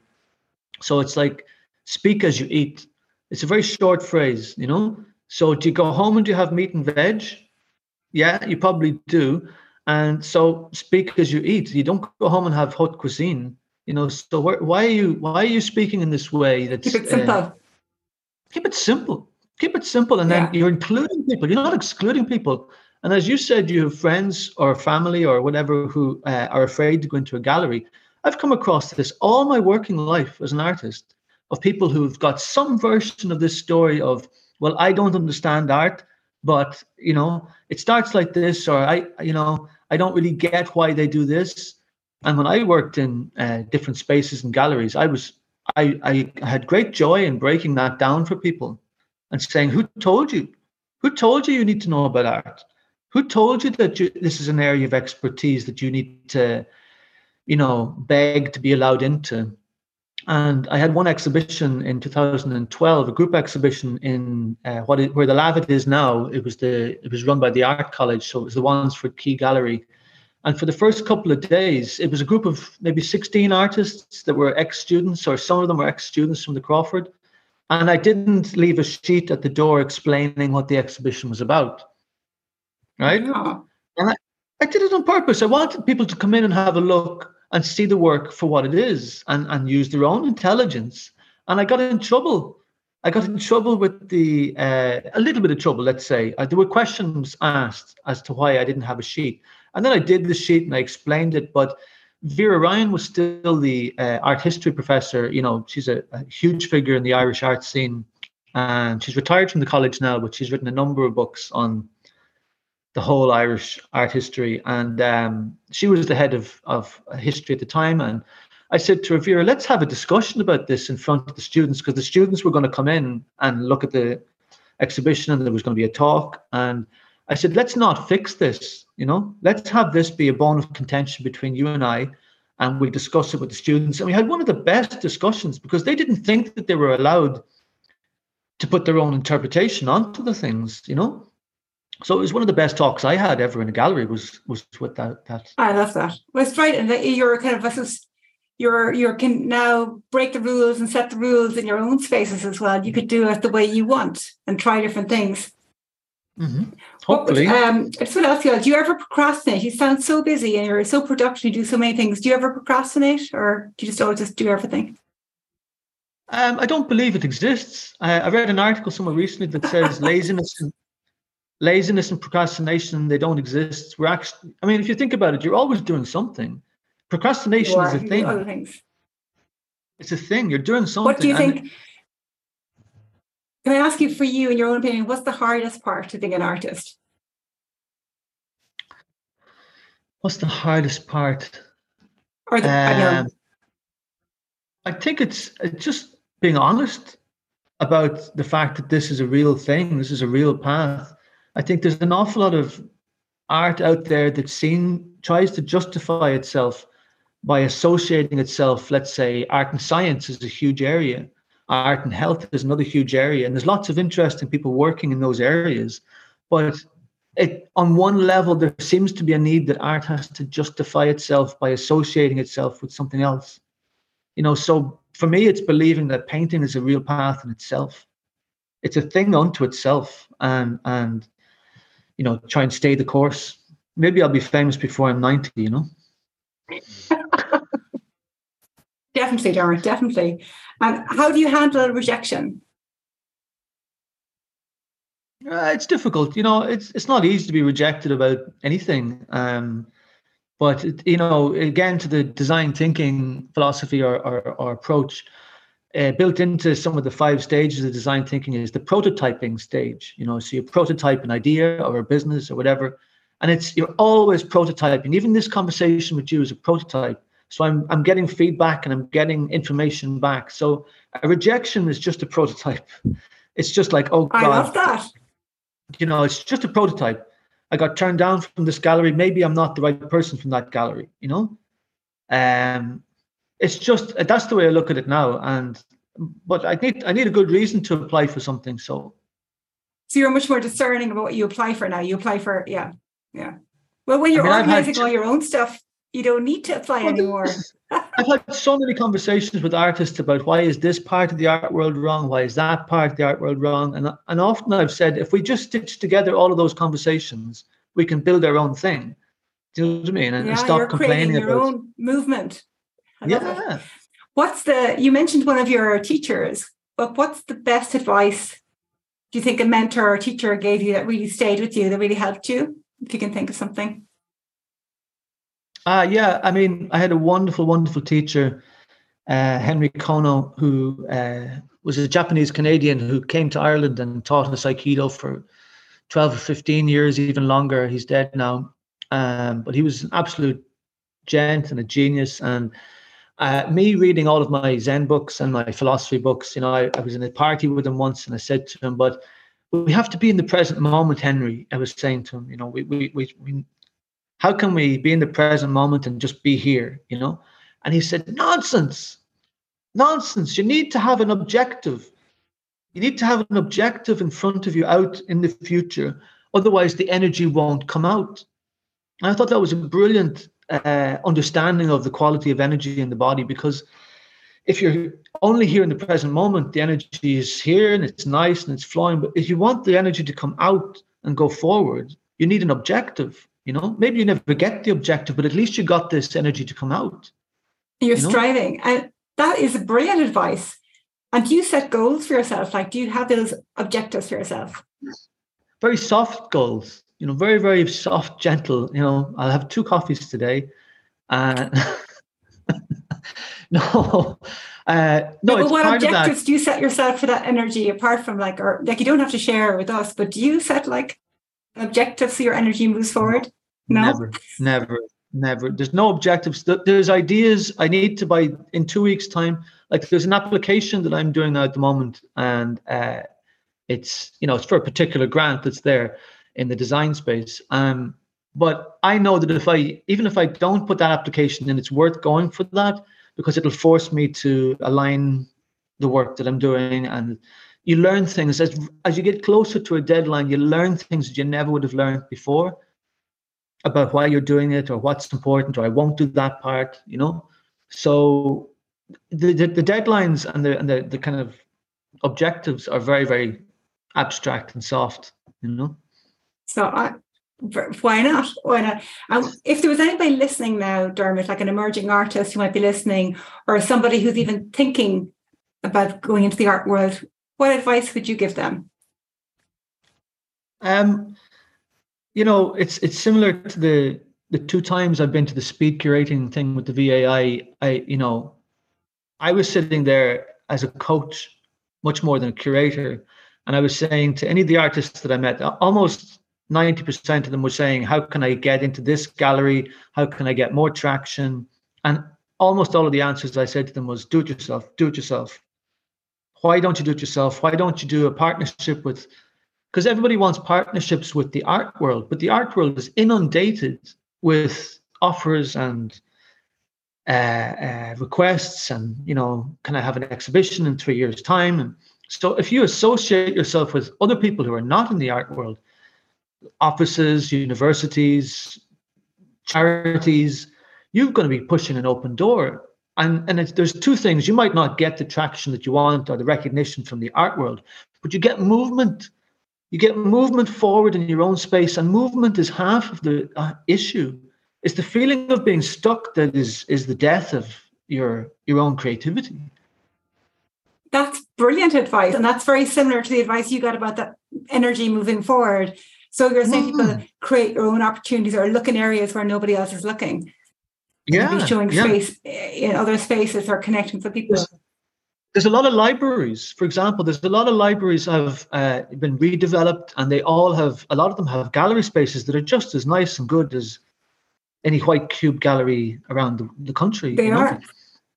B: so it's like speak as you eat. It's a very short phrase, you know. So do you go home and do you have meat and veg? Yeah, you probably do. And so speak as you eat. You don't go home and have hot cuisine. You know. So why are you why are you speaking in this way? That's
A: keep it simple. Uh,
B: keep it simple. Keep it simple, and then you're including people. You're not excluding people. And as you said, you have friends or family or whatever who uh, are afraid to go into a gallery. I've come across this all my working life as an artist of people who've got some version of this story of, well, I don't understand art, but you know, it starts like this, or I, you know, I don't really get why they do this. And when I worked in uh, different spaces and galleries, I was, I, I had great joy in breaking that down for people and saying, who told you? Who told you you need to know about art? Who told you that you, this is an area of expertise that you need to you know, beg to be allowed into. And I had one exhibition in 2012, a group exhibition in uh, what it, where the Lavit is now. It was the it was run by the Art College, so it was the Wandesford Quay Gallery. And for the first couple of days, it was a group of maybe 16 artists that were ex-students, or some of them were ex-students from the Crawford. And I didn't leave a sheet at the door explaining what the exhibition was about. Right? Yeah. And I, I did it on purpose. I wanted people to come in and have a look and see the work for what it is and, and use their own intelligence. And I got in trouble. I got in trouble with the, uh, a little bit of trouble, let's say. Uh, there were questions asked as to why I didn't have a sheet. And then I did the sheet and I explained it. But Vera Ryan was still the uh, art history professor. You know, she's a, a huge figure in the Irish art scene. And she's retired from the college now, but she's written a number of books on the whole Irish art history. And um, she was the head of, of history at the time. And I said to her, let's have a discussion about this in front of the students because the students were going to come in and look at the exhibition and there was going to be a talk. And I said, let's not fix this, you know, let's have this be a bone of contention between you and I. And we'll discuss it with the students. And we had one of the best discussions because they didn't think that they were allowed to put their own interpretation onto the things, you know so it was one of the best talks I had ever in a gallery was was with that that
A: I love that. Well it's right and that you're kind of you're you can now break the rules and set the rules in your own spaces as well. You could do it the way you want and try different things.
B: Mm-hmm. Hopefully.
A: What, um, I just want to ask you, do you ever procrastinate? You sound so busy and you're so productive, you do so many things. Do you ever procrastinate or do you just always just do everything?
B: Um, I don't believe it exists. I, I, read an article somewhere recently that says laziness laziness and procrastination they don't exist. We're actually, I mean, if you think about it, you're always doing something. Procrastination is a thing. It's a thing. You're doing something.
A: What do you think? Can I ask you, for you, in your own opinion, what's the hardest part of being an artist?
B: What's the hardest part?
A: Or the, um,
B: I, I think it's, it's just being honest about the fact that this is a real thing. This is a real path. I think there's an awful lot of art out there that seen tries to justify itself by associating itself. Let's say art and science is a huge area. Art and health is another huge area, and there's lots of interesting people working in those areas. But it, on one level, there seems to be a need that art has to justify itself by associating itself with something else. You know, so for me, it's believing that painting is a real path in itself. It's a thing unto itself, and and you know, try and stay the course. Maybe I'll be famous before I'm ninety. You know.
A: definitely, Darren. Definitely. And how do you handle rejection?
B: Uh, it's difficult, you know. It's it's not easy to be rejected about anything. Um, but you know, again, to the design thinking philosophy or, or, or approach, uh, built into some of the five stages of design thinking is the prototyping stage. You know, so you prototype an idea or a business or whatever, and it's you're always prototyping. Even this conversation with you is a prototype. So I'm I'm getting feedback and I'm getting information back. So a rejection is just a prototype. It's just like, oh God,
A: I love that.
B: You know, it's just a prototype. I got turned down from this gallery. Maybe I'm not the right person from that gallery, you know? Um it's just that's the way I look at it now. And but I need I need a good reason to apply for something. So
A: So you're much more discerning about what you apply for now. You apply for yeah, yeah. Well, when you're I mean, organizing all your own stuff, you don't need to apply well, anymore.
B: I've had so many conversations with artists about why is this part of the art world wrong? Why is that part of the art world wrong? And, and often I've said, if we just stitch together all of those conversations, we can build our own thing. Do you know what I mean? And,
A: yeah,
B: and stop
A: you're
B: complaining
A: your
B: about
A: own movement.
B: Yeah.
A: It. What's the, you mentioned one of your teachers, but what's the best advice do you think a mentor or teacher gave you that really stayed with you, that really helped you? If you can think of something.
B: Uh, yeah, I mean, I had a wonderful, wonderful teacher, uh, Henry Kono, who uh, was a Japanese Canadian who came to Ireland and taught us Aikido for 12 or 15 years, even longer. He's dead now. Um, but he was an absolute gent and a genius. And uh, me reading all of my Zen books and my philosophy books, you know, I, I was in a party with him once and I said to him, but we have to be in the present moment, Henry. I was saying to him, you know, we, we, we, we how can we be in the present moment and just be here, you know? And he said, nonsense, nonsense. You need to have an objective. You need to have an objective in front of you out in the future. Otherwise, the energy won't come out. And I thought that was a brilliant uh, understanding of the quality of energy in the body because if you're only here in the present moment, the energy is here and it's nice and it's flowing. But if you want the energy to come out and go forward, you need an objective. You know, maybe you never get the objective, but at least you got this energy to come out.
A: You're you know? striving. And that is brilliant advice. And do you set goals for yourself? Like, do you have those objectives for yourself?
B: Very soft goals, you know, very, very soft, gentle. You know, I'll have two coffees today. Uh, no, uh, no.
A: but what objectives do you set yourself for that energy apart from like, or like you don't have to share with us, but do you set like objectives so your energy moves forward? No,
B: never, never, never. There's no objectives. There's ideas I need to buy in two weeks' time. Like there's an application that I'm doing now at the moment, and uh, it's you know it's for a particular grant that's there in the design space. Um, but I know that if I even if I don't put that application in, it's worth going for that because it'll force me to align the work that I'm doing and you learn things as as you get closer to a deadline you learn things that you never would have learned before about why you're doing it or what's important or I won't do that part, you know. So the the, the deadlines and the and the, the kind of objectives are very very abstract and soft, you know.
A: So I, why not? Why not? Um, if there was anybody listening now, Dermot, like an emerging artist who might be listening, or somebody who's even thinking about going into the art world, what advice would you give them?
B: Um, you know, it's it's similar to the the two times I've been to the speed curating thing with the VAI. I, you know, I was sitting there as a coach, much more than a curator, and I was saying to any of the artists that I met, almost 90% of them were saying, How can I get into this gallery? How can I get more traction? And almost all of the answers I said to them was, Do it yourself, do it yourself. Why don't you do it yourself? Why don't you do a partnership with? Because everybody wants partnerships with the art world, but the art world is inundated with offers and uh, uh, requests, and you know, can I have an exhibition in three years' time? And so, if you associate yourself with other people who are not in the art world, offices, universities, charities, you're going to be pushing an open door. And, and there's two things. You might not get the traction that you want or the recognition from the art world, but you get movement. You get movement forward in your own space, and movement is half of the uh, issue. It's the feeling of being stuck that is is the death of your your own creativity.
A: That's brilliant advice, and that's very similar to the advice you got about that energy moving forward. So you're saying mm. people create your own opportunities or look in areas where nobody else is looking.
B: Yeah.
A: Be showing
B: yeah.
A: space in other spaces or connecting with people.
B: There's, there's, a lot of libraries. For example, there's a lot of libraries have uh, been redeveloped and they all have, a lot of them have gallery spaces that are just as nice and good as any white cube gallery around the, the country.
A: They are. Know?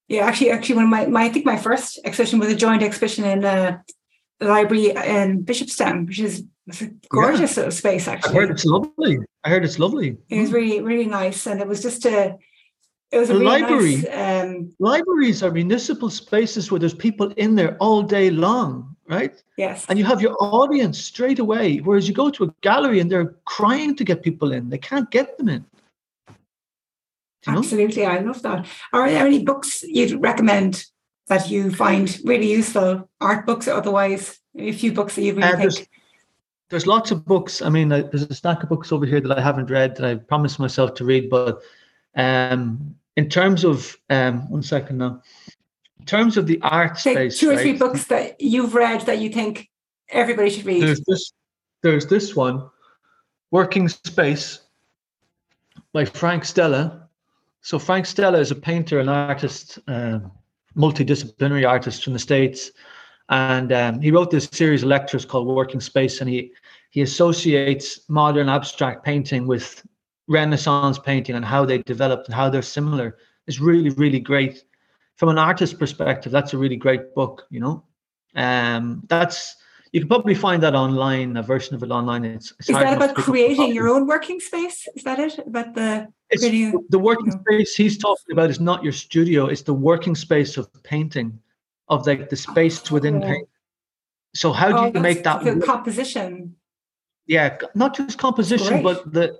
A: Yeah, actually, actually, when my, my I think my first exhibition was a joint exhibition in uh, the library in Bishopstown, which is it's a gorgeous yeah. space, actually.
B: I heard it's lovely. I heard it's lovely.
A: It was really, really nice. And it was just a, it was a really library. Nice, um,
B: Libraries are municipal spaces where there's people in there all day long, right?
A: Yes.
B: And you have your audience straight away. Whereas you go to a gallery and they're crying to get people in, they can't get them in.
A: Absolutely. Know? I love that. Are there any books you'd recommend that you find really useful, art books or otherwise? A few books that you really uh, think
B: there's lots of books. I mean, there's a stack of books over here that I haven't read that I promised myself to read. But um, in terms of um, one second now, in terms of the art
A: Take
B: space,
A: two or right, three books that you've read that you think everybody should read.
B: There's this. There's this one, Working Space, by Frank Stella. So Frank Stella is a painter, an artist, uh, multidisciplinary artist from the states and um, he wrote this series of lectures called Working Space, and he he associates modern abstract painting with Renaissance painting and how they developed and how they're similar. It's really really great from an artist perspective. That's a really great book. You know, um, that's you can probably find that online, a version of it online. It's,
A: it's is that about creating your own working space? Is that it? About the
B: the working you know. space he's talking about is not your studio; it's the working space of painting of like the space within oh. paint. So how do oh, you make that
A: the composition?
B: Yeah, not just composition, but the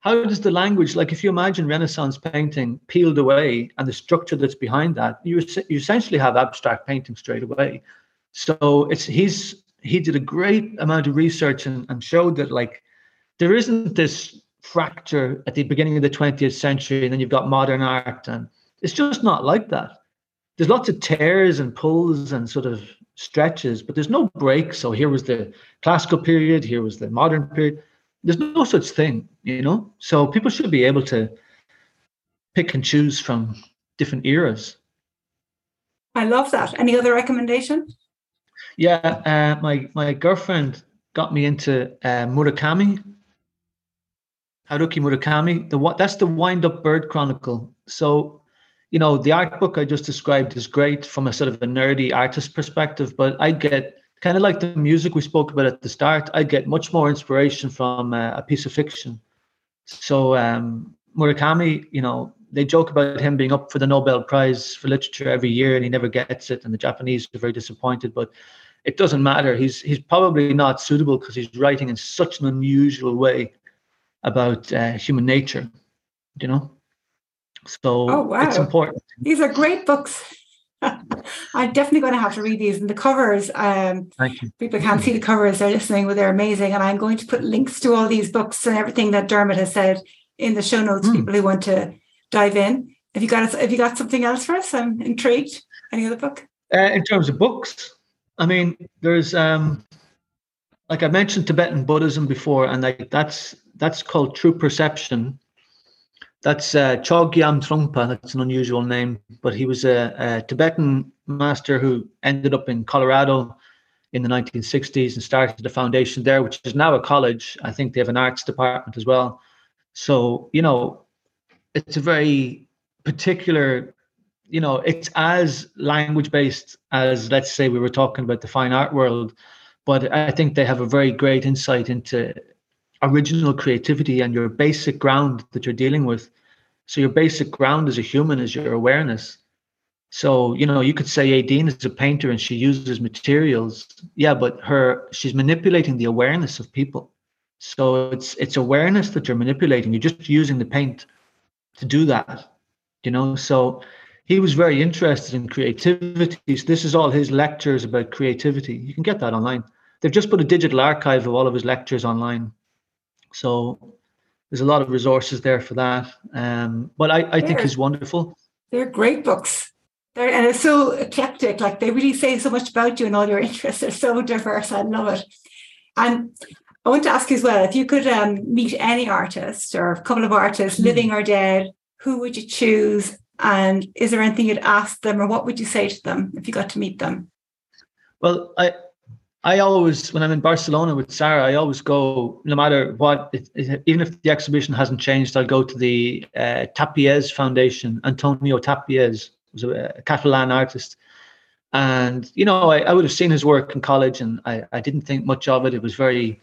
B: how does the language like if you imagine Renaissance painting peeled away and the structure that's behind that, you you essentially have abstract painting straight away. So it's he's he did a great amount of research and, and showed that like there isn't this fracture at the beginning of the 20th century and then you've got modern art and it's just not like that there's lots of tears and pulls and sort of stretches, but there's no break. So here was the classical period, here was the modern period. There's no such thing, you know. So people should be able to pick and choose from different eras.
A: I love that. Any other recommendation?
B: Yeah, uh, my my girlfriend got me into uh, Murakami, Haruki Murakami. The what? that's the Wind Up Bird Chronicle. So you know, the art book I just described is great from a sort of a nerdy artist perspective, but I get kind of like the music we spoke about at the start. I get much more inspiration from uh, a piece of fiction. So um, Murakami, you know, they joke about him being up for the Nobel Prize for literature every year, and he never gets it, and the Japanese are very disappointed. But it doesn't matter. He's he's probably not suitable because he's writing in such an unusual way about uh, human nature. You know. So oh, wow. it's important.
A: These are great books. I'm definitely going to have to read these. And the covers, um,
B: Thank you.
A: people can't see the covers, they're listening, but they're amazing. And I'm going to put links to all these books and everything that Dermot has said in the show notes,
B: Mm.
A: people who want to dive in. Have you got have you got something else for us? I'm intrigued. Any other book?
B: Uh, in terms of books, I mean, there's um, like I mentioned Tibetan Buddhism before, and like that's that's called True Perception. That's uh, Chogyam Trungpa. That's an unusual name, but he was a, a Tibetan master who ended up in Colorado in the 1960s and started the foundation there, which is now a college. I think they have an arts department as well. So you know, it's a very particular you know it's as language based as let's say we were talking about the fine art world but i think they have a very great insight into original creativity and your basic ground that you're dealing with so your basic ground as a human is your awareness so you know you could say Éadaoin is a painter and she uses materials yeah but her she's manipulating the awareness of people so it's it's awareness that you're manipulating you're just using the paint to do that you know so he was very interested in creativity. This is all his lectures about creativity. You can get that online. They've just put a digital archive of all of his lectures online. So there's a lot of resources there for that. Um, but I, I think he's wonderful.
A: They're great books. They're, and it's so eclectic. Like they really say so much about you and all your interests. They're so diverse. I love it. And I want to ask you as well if you could um, meet any artist or a couple of artists,
B: Hmm.
A: living or dead, who would you choose? And is there anything you'd ask them or what would you say to them if you got to meet them?
B: Well, I I always when I'm in Barcelona with Sarah, I always go no matter what, even if the exhibition hasn't changed, I'll go to the uh, Tapies Foundation. Antonio Tapies was a, a Catalan artist, and you know I, I would have seen his work in college, and I, I didn't think much of it. It was very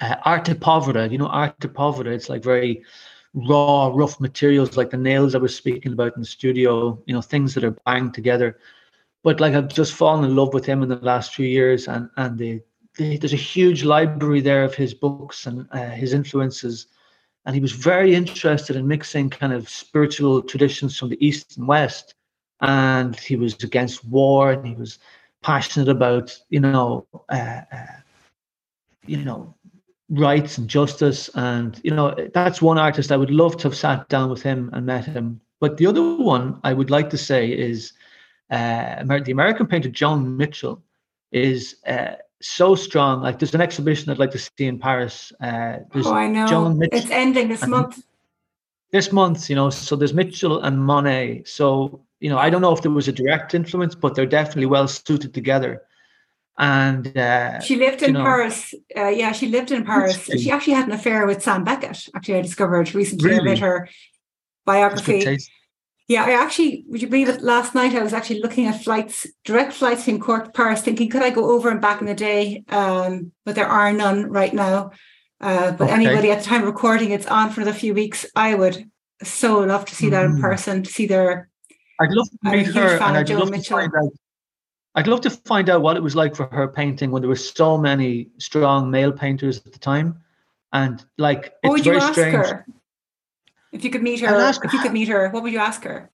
B: uh, arte povera, you know, arte povera. It's like very raw, rough materials, like the nails I was speaking about in the studio. You know, things that are banged together but like I've just fallen in love with him in the last few years, and and the, the, there's a huge library there of his books and uh, his influences, and he was very interested in mixing kind of spiritual traditions from the east and west, and he was against war, and he was passionate about you know uh, uh, you know rights and justice, and you know that's one artist I would love to have sat down with him and met him. But the other one I would like to say is uh, the American painter Joan Mitchell is uh, so strong. Like there's an exhibition I'd like to see in Paris. Uh, there's
A: Oh, I know.
B: Joan Mitchell
A: it's ending this month.
B: this month, you know. So there's Mitchell and Monet. So you know, I don't know if there was a direct influence, but they're definitely well suited together. And uh,
A: She lived in
B: know.
A: Paris. Uh, yeah, she lived in Paris. She actually had an affair with Sam Beckett. Actually, I discovered recently. I
B: Really?
A: read her biography. Yeah, I actually, would you believe it? Last night I was actually looking at flights, direct flights from Cork to Paris, thinking, could I go over and back in the day? Um, but there are none right now. Uh, but
B: Okay.
A: anybody at the time recording, it's on for another few weeks. I would so love to see that in
B: Mm.
A: person, to see their.
B: I'd love to meet her, and I'd love
A: Mitchell.
B: to find out. I'd love to find out what it was like for her painting when there were so many strong male painters at the time, and like it's
A: What would you
B: very
A: ask
B: strange.
A: her? If you could meet her,
B: ask
A: if you could meet her, what would you ask her?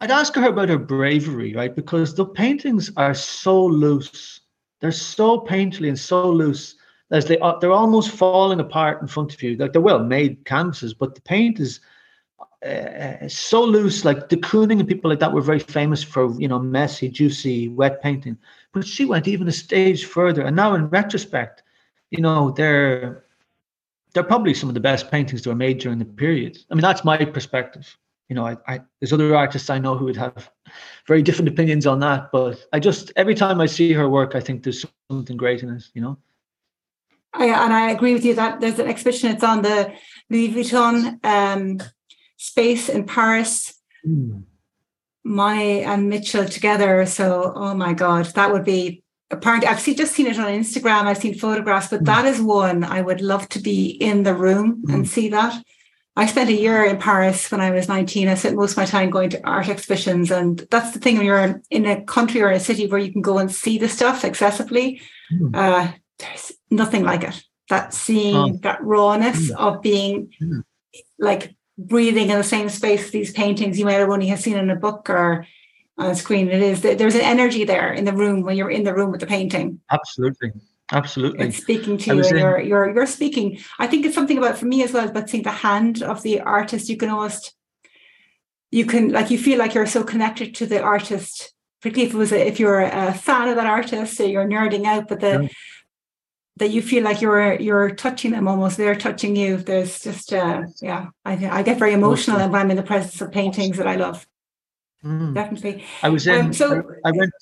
B: I'd ask her about her bravery, right? Because the paintings are so loose. They're so painterly and so loose as they are, they're almost falling apart in front of you. Like they're well made canvases, but the paint is uh, so loose. Like de Kooning and people like that were very famous for you know messy, juicy, wet painting. But she went even a stage further, and now in retrospect, you know they're they're probably some of the best paintings that were made during the period. I mean, that's my perspective you know, I, I there's other artists I know who would have very different opinions on that. But I just every time I see her work, I think there's something great in it. You know.
A: I, and I agree with you that there's an exhibition. It's on the Louis Vuitton um, space in Paris. Monet and Mitchell together. So, oh my God, that would be apparently. I've seen, just seen it on Instagram. I've seen photographs, but that is one I would love to be in the room and
B: Mm.
A: see that. I spent a year in Paris when I was 19. I spent most of my time going to art exhibitions. And that's the thing when you're in a country or a city where you can go and see the stuff accessibly.
B: Mm.
A: Uh, there's nothing like it. That seeing
B: Oh.
A: that rawness
B: Mm.
A: of being
B: Mm.
A: like breathing in the same space as these paintings you might have only have seen in a book or on the screen. It is there's an energy there in the room when you're in the room with the painting.
B: Absolutely. Absolutely.
A: It's speaking to you. And you're, you're, you're speaking. I think it's something about, for me as well, about seeing the hand of the artist. You can almost, you can, like, you feel like you're so connected to the artist, particularly if it was, a, if you're a fan of that artist, so you're nerding out, but the, yeah. that you feel like you're, you're touching them almost, they're touching you. There's just, uh, yeah, I, I get very emotional when I'm in the presence of paintings that I love. Mm. Definitely.
B: I was in, um, so I went,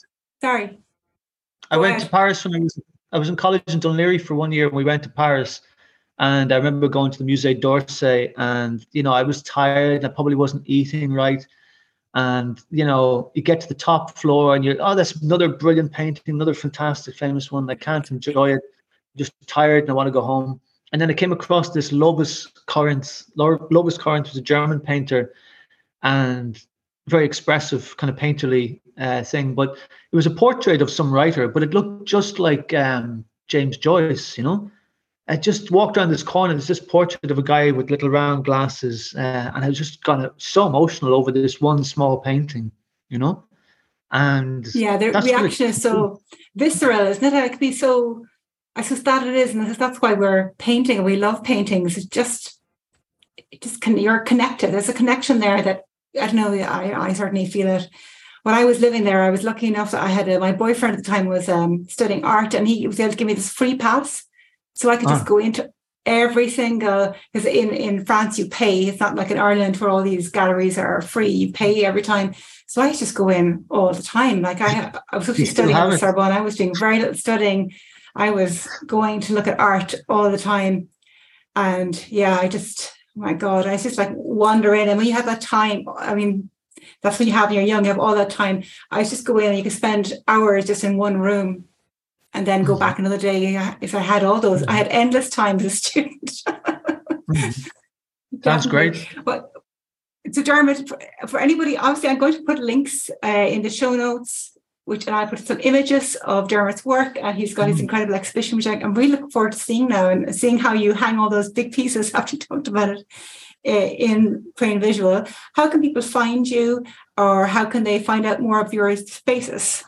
A: sorry.
B: I went ahead. to Paris when I was I was in college in Laoghaire for one year and we went to Paris. And I remember going to the Musée d'Orsay and, you know, I was tired. I probably wasn't eating right. And, you know, you get to the top floor and you're, oh, that's another brilliant painting, another fantastic, famous one. I can't enjoy it. I'm just tired and I want to go home. And then I came across this Lovis Corinth. Lovis Corinth was a German painter and very expressive, kind of painterly uh, thing. But it was a portrait of some writer, but it looked just like um, James Joyce, you know. I just walked around this corner. There's this portrait of a guy with little round glasses, uh, and I was just kind of so emotional over this one small painting, you know. And
A: yeah, the reaction is so visceral, isn't it? It can be so. I suppose that it is, and that's why we're painting. We love paintings. It's just, it just can. You're connected. There's a connection there that I don't know. I I certainly feel it when I was living there, I was lucky enough that I had a, my boyfriend at the time was um, studying art, and he was able to give me this free pass, so I could just ah. go into every single because in in France you pay. It's not like in Ireland where all these galleries are free. You pay every time. So I just go in all the time. Like I, I was supposed studying at Sorbonne. I was doing very little studying. I was going to look at art all the time, and yeah, I just my God, I just like wander in. And when you have that time, I mean, that's when you have when you're young, you have all that time. I just go in and you can spend hours just in one room and then go back another day. If I had all those, I had endless time as a student.
B: That's great.
A: But so Dermot, for, for, anybody, obviously I'm going to put links uh, in the show notes, which and I put some images of Dermot's work, and he's got his incredible exhibition, which I, am really looking forward to seeing now and seeing how you hang all those big pieces after you talked about it in Crane Visual. How can people find you, or how can they find out more of your spaces?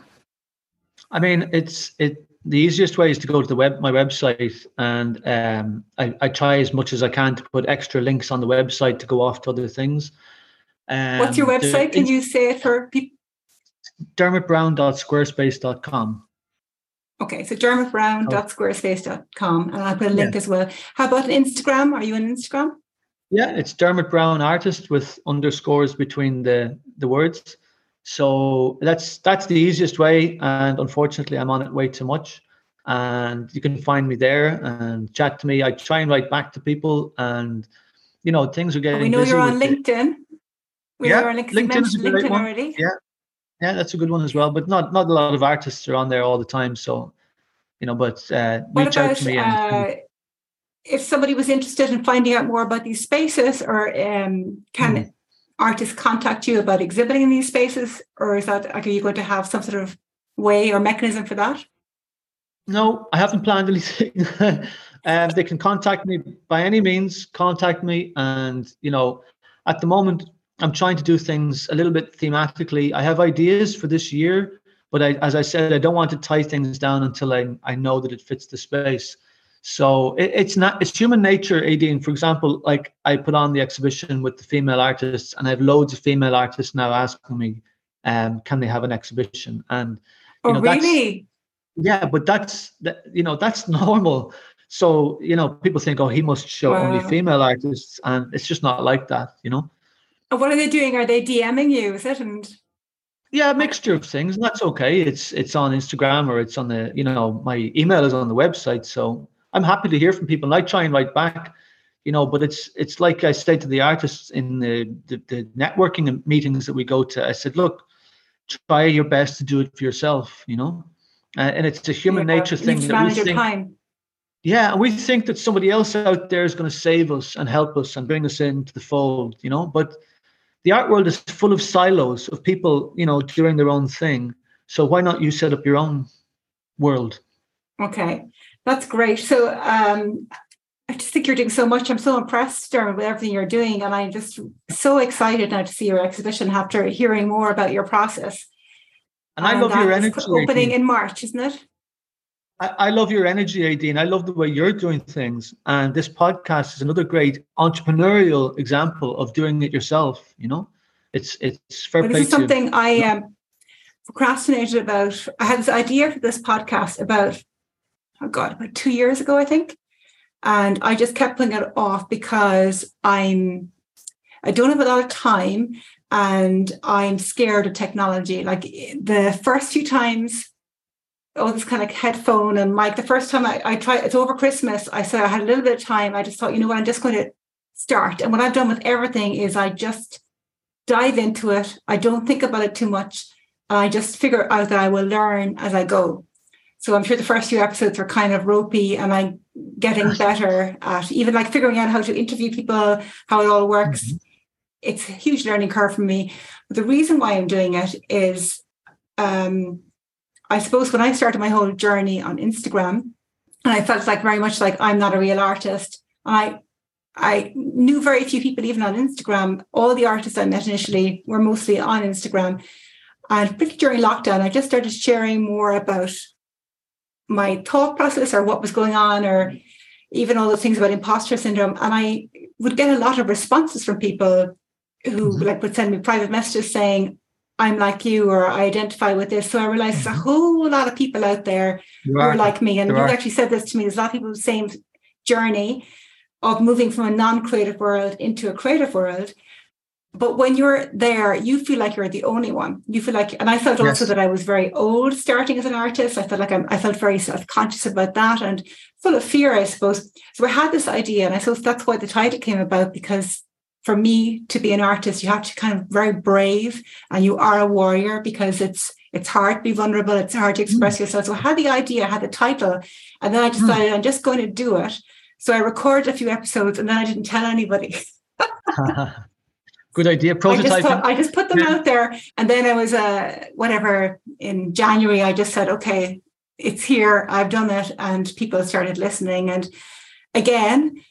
B: I mean, it's it. The easiest way is to go to the web my website, and um, I, I try as much as I can to put extra links on the website to go off to other things.
A: Um, What's your website? Can you say it for people?
B: dermotbrown.squarespace.com.
A: Okay, so dermotbrown.squarespace.com, and I'll put a link yeah. as well. How about Instagram? Are you on Instagram?
B: Yeah, it's Dermot Browne artist with underscores between the the words. So that's that's the easiest way. And unfortunately, I'm on it way too much. And you can find me there and chat to me. I try and write back to people, and you know things are getting.
A: we know you're on LinkedIn.
B: We yeah, on LinkedIn, LinkedIn, LinkedIn already. Yeah, yeah, that's a good one as well. But not not a lot of artists are on there all the time. So you know, but uh, reach about, out to me. Uh,
A: if somebody was interested in finding out more about these spaces, or um, can mm. artists contact you about exhibiting in these spaces, or is that are you going to have some sort of way or mechanism for that?
B: No, I haven't planned anything. um, they can contact me by any means. Contact me, and you know, at the moment, I'm trying to do things a little bit thematically. I have ideas for this year, but I, as I said, I don't want to tie things down until I I know that it fits the space. So it, it's not it's human nature, Éadaoin. For example, like I put on the exhibition with the female artists, and I have loads of female artists now asking me, um, can they have an exhibition? And
A: you oh, know, really?
B: yeah, but that's that, you know that's normal. So you know, people think, oh, he must show wow. only female artists, and it's just not like that, you know.
A: And what are they doing? Are they DMing you? Is it and
B: yeah, a mixture of things, and that's okay. It's it's on Instagram or it's on the you know my email is on the website, so I'm happy to hear from people, and I try and write back, you know. But it's it's like I say to the artists in the the, the networking meetings that we go to. I said, look, try your best to do it for yourself, you know. Uh, and it's a human yeah, nature thing that we think. Time. Yeah, we think that somebody else out there is going to save us and help us and bring us into the fold, you know. But the art world is full of silos of people, you know, doing their own thing. So why not you set up your own world?
A: Okay. That's great. So um, I just think you're doing so much. I'm so impressed, Dermot, with everything you're doing. And I'm just so excited now to see your exhibition after hearing more about your process.
B: And, and I love your energy.
A: Opening in March, isn't it?
B: I, I love your energy, Éadaoin. I love the way you're doing things. And this podcast is another great entrepreneurial example of doing it yourself. You know, it's it's fair
A: well. This is something I um, procrastinated about. I had this idea for this podcast about oh god, about two years ago, I think, and I just kept putting it off because I'm I don't have a lot of time and I'm scared of technology. Like the first few times oh, this kind of headphone and mic. The first time I, I tried, it's over Christmas. I said I had a little bit of time. I just thought, you know what, I'm just going to start. And what I've done with everything is I just dive into it. I don't think about it too much. I just figure out that I will learn as I go. So I'm sure the first few episodes were kind of ropey and I'm getting better at even like figuring out how to interview people, how it all works. Mm-hmm. It's a huge learning curve for me. But the reason why I'm doing it is um, I suppose when I started my whole journey on Instagram, and I felt like very much like I'm not a real artist. And I I knew very few people even on Instagram. All the artists I met initially were mostly on Instagram. And particularly during lockdown, I just started sharing more about my thought process or what was going on, or even all those things about imposter syndrome. And I would get a lot of responses from people who mm-hmm. like would send me private messages saying, I'm like you or I identify with this. So I realized there's a mm-hmm. whole lot of people out there who are like me. And you actually said this to me. There's a lot of people with the same journey of moving from a non-creative world into a creative world. But when you're there, you feel like you're the only one. You feel like, and I felt also that I was very old starting as an artist. I felt like I'm, I felt very self-conscious about that and full of fear, I suppose. So I had this idea, and I suppose that's why the title came about because for me to be an artist, you have to kind of very brave and you are a warrior because it's it's hard to be vulnerable, it's hard to express mm. yourself. So I had the idea, I had the title, and then I hmm. decided mm. I'm just going to do it. So I recorded a few episodes and then I didn't tell anybody.
B: Good idea. Prototyping.
A: I just, thought, I just put them yeah. out there. And then I was uh whatever in January, I just said, okay, it's here, I've done it, and people started listening. And again,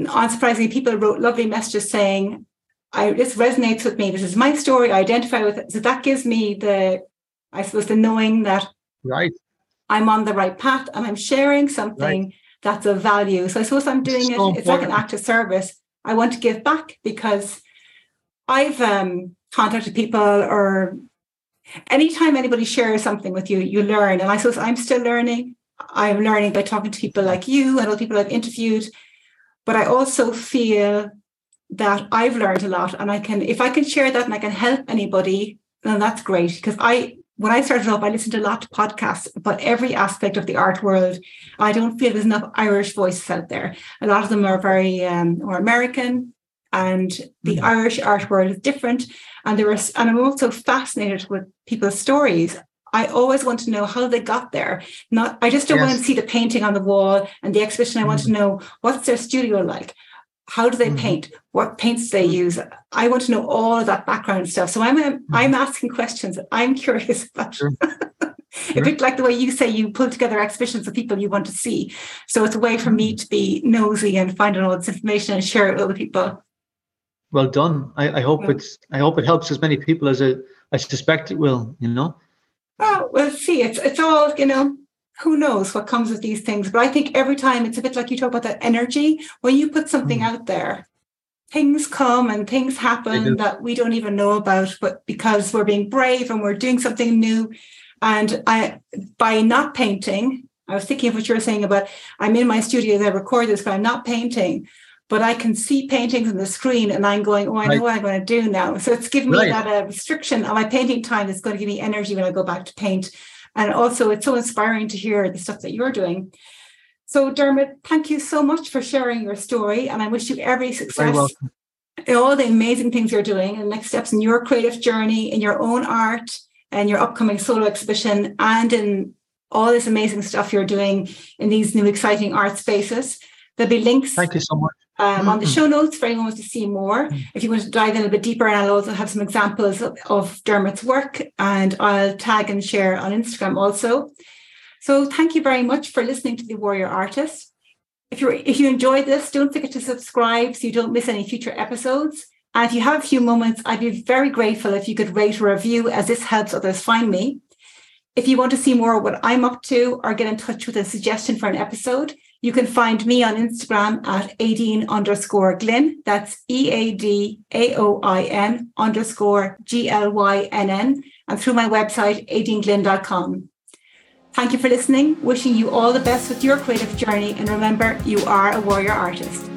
A: unsurprisingly, people wrote lovely messages saying, I, this resonates with me. This is my story. I identify with it. So that gives me the, I suppose, the knowing that
B: right.
A: I'm on the right path and I'm sharing something right. that's of value. So I suppose I'm doing so it. It's like an act of service. I want to give back because I've um, contacted people or anytime anybody shares something with you, you learn. And I suppose I'm still learning. I'm learning by talking to people like you and other people I've interviewed but I also feel that I've learned a lot and I can, if I can share that and I can help anybody, then that's great. Because I, when I started off, I listened to a lot of podcasts about every aspect of the art world. I don't feel there's enough Irish voices out there. A lot of them are very um, or American, and the mm-hmm. Irish art world is different. And there was, and I'm also fascinated with people's stories. I always want to know how they got there. Not, I just don't yes. want to see the painting on the wall and the exhibition. I want mm-hmm. to know what's their studio like. How do they mm-hmm. paint? What paints they mm-hmm. use? I want to know all of that background stuff. So I'm mm-hmm. I'm asking questions that I'm curious about. Sure. a bit like the way you say you pull together exhibitions of people you want to see. So it's a way for me mm-hmm. to be nosy and find out all this information and share it with other people.
B: Well done. I, I hope yeah. it's I hope it helps as many people as it, I suspect it will, you know
A: oh, we'll see. It's it's all, you know, who knows what comes with these things. But I think every time it's a bit like you talk about that energy. When you put something mm. out there, things come and things happen that we don't even know about, but because we're being brave and we're doing something new. And I by not painting, I was thinking of what you were saying about I'm in my studio I record this, but I'm not painting but I can see paintings on the screen and I'm going, oh, I know what I'm going to do now. So it's right. me that uh, restriction on my painting time that's going to give me energy when I go back to paint. And also, it's so inspiring to hear the stuff that you're doing. So, Dermot, thank you so much for sharing your story. And I wish you every success in all the amazing things you're doing and next steps in your creative journey, in your own art and your upcoming solo exhibition, and in all this amazing stuff you're doing in these new exciting art spaces. There'll be links.
B: Thank you so much
A: um, mm-hmm. on the mm-hmm. show notes for anyone wants to see more. Mm-hmm. If you want to dive in a little bit deeper, and I'll also have some examples of, of Dermot's work, and I'll tag and share on Instagram also. So thank you very much for listening to the Warrior Artist. If you if you enjoyed this, don't forget to subscribe so you don't miss any future episodes. And if you have a few moments, I'd be very grateful if you could rate or review, as this helps others find me. If you want to see more of what I'm up to or get in touch with a suggestion for an episode, you can find me on Instagram at Éadaoin underscore Glynn. That's E A D A O I N underscore G L Y N N and through my website, eadaoinglynn.com. Thank you for listening. Wishing you all the best with your creative journey. And remember, you are a warrior artist.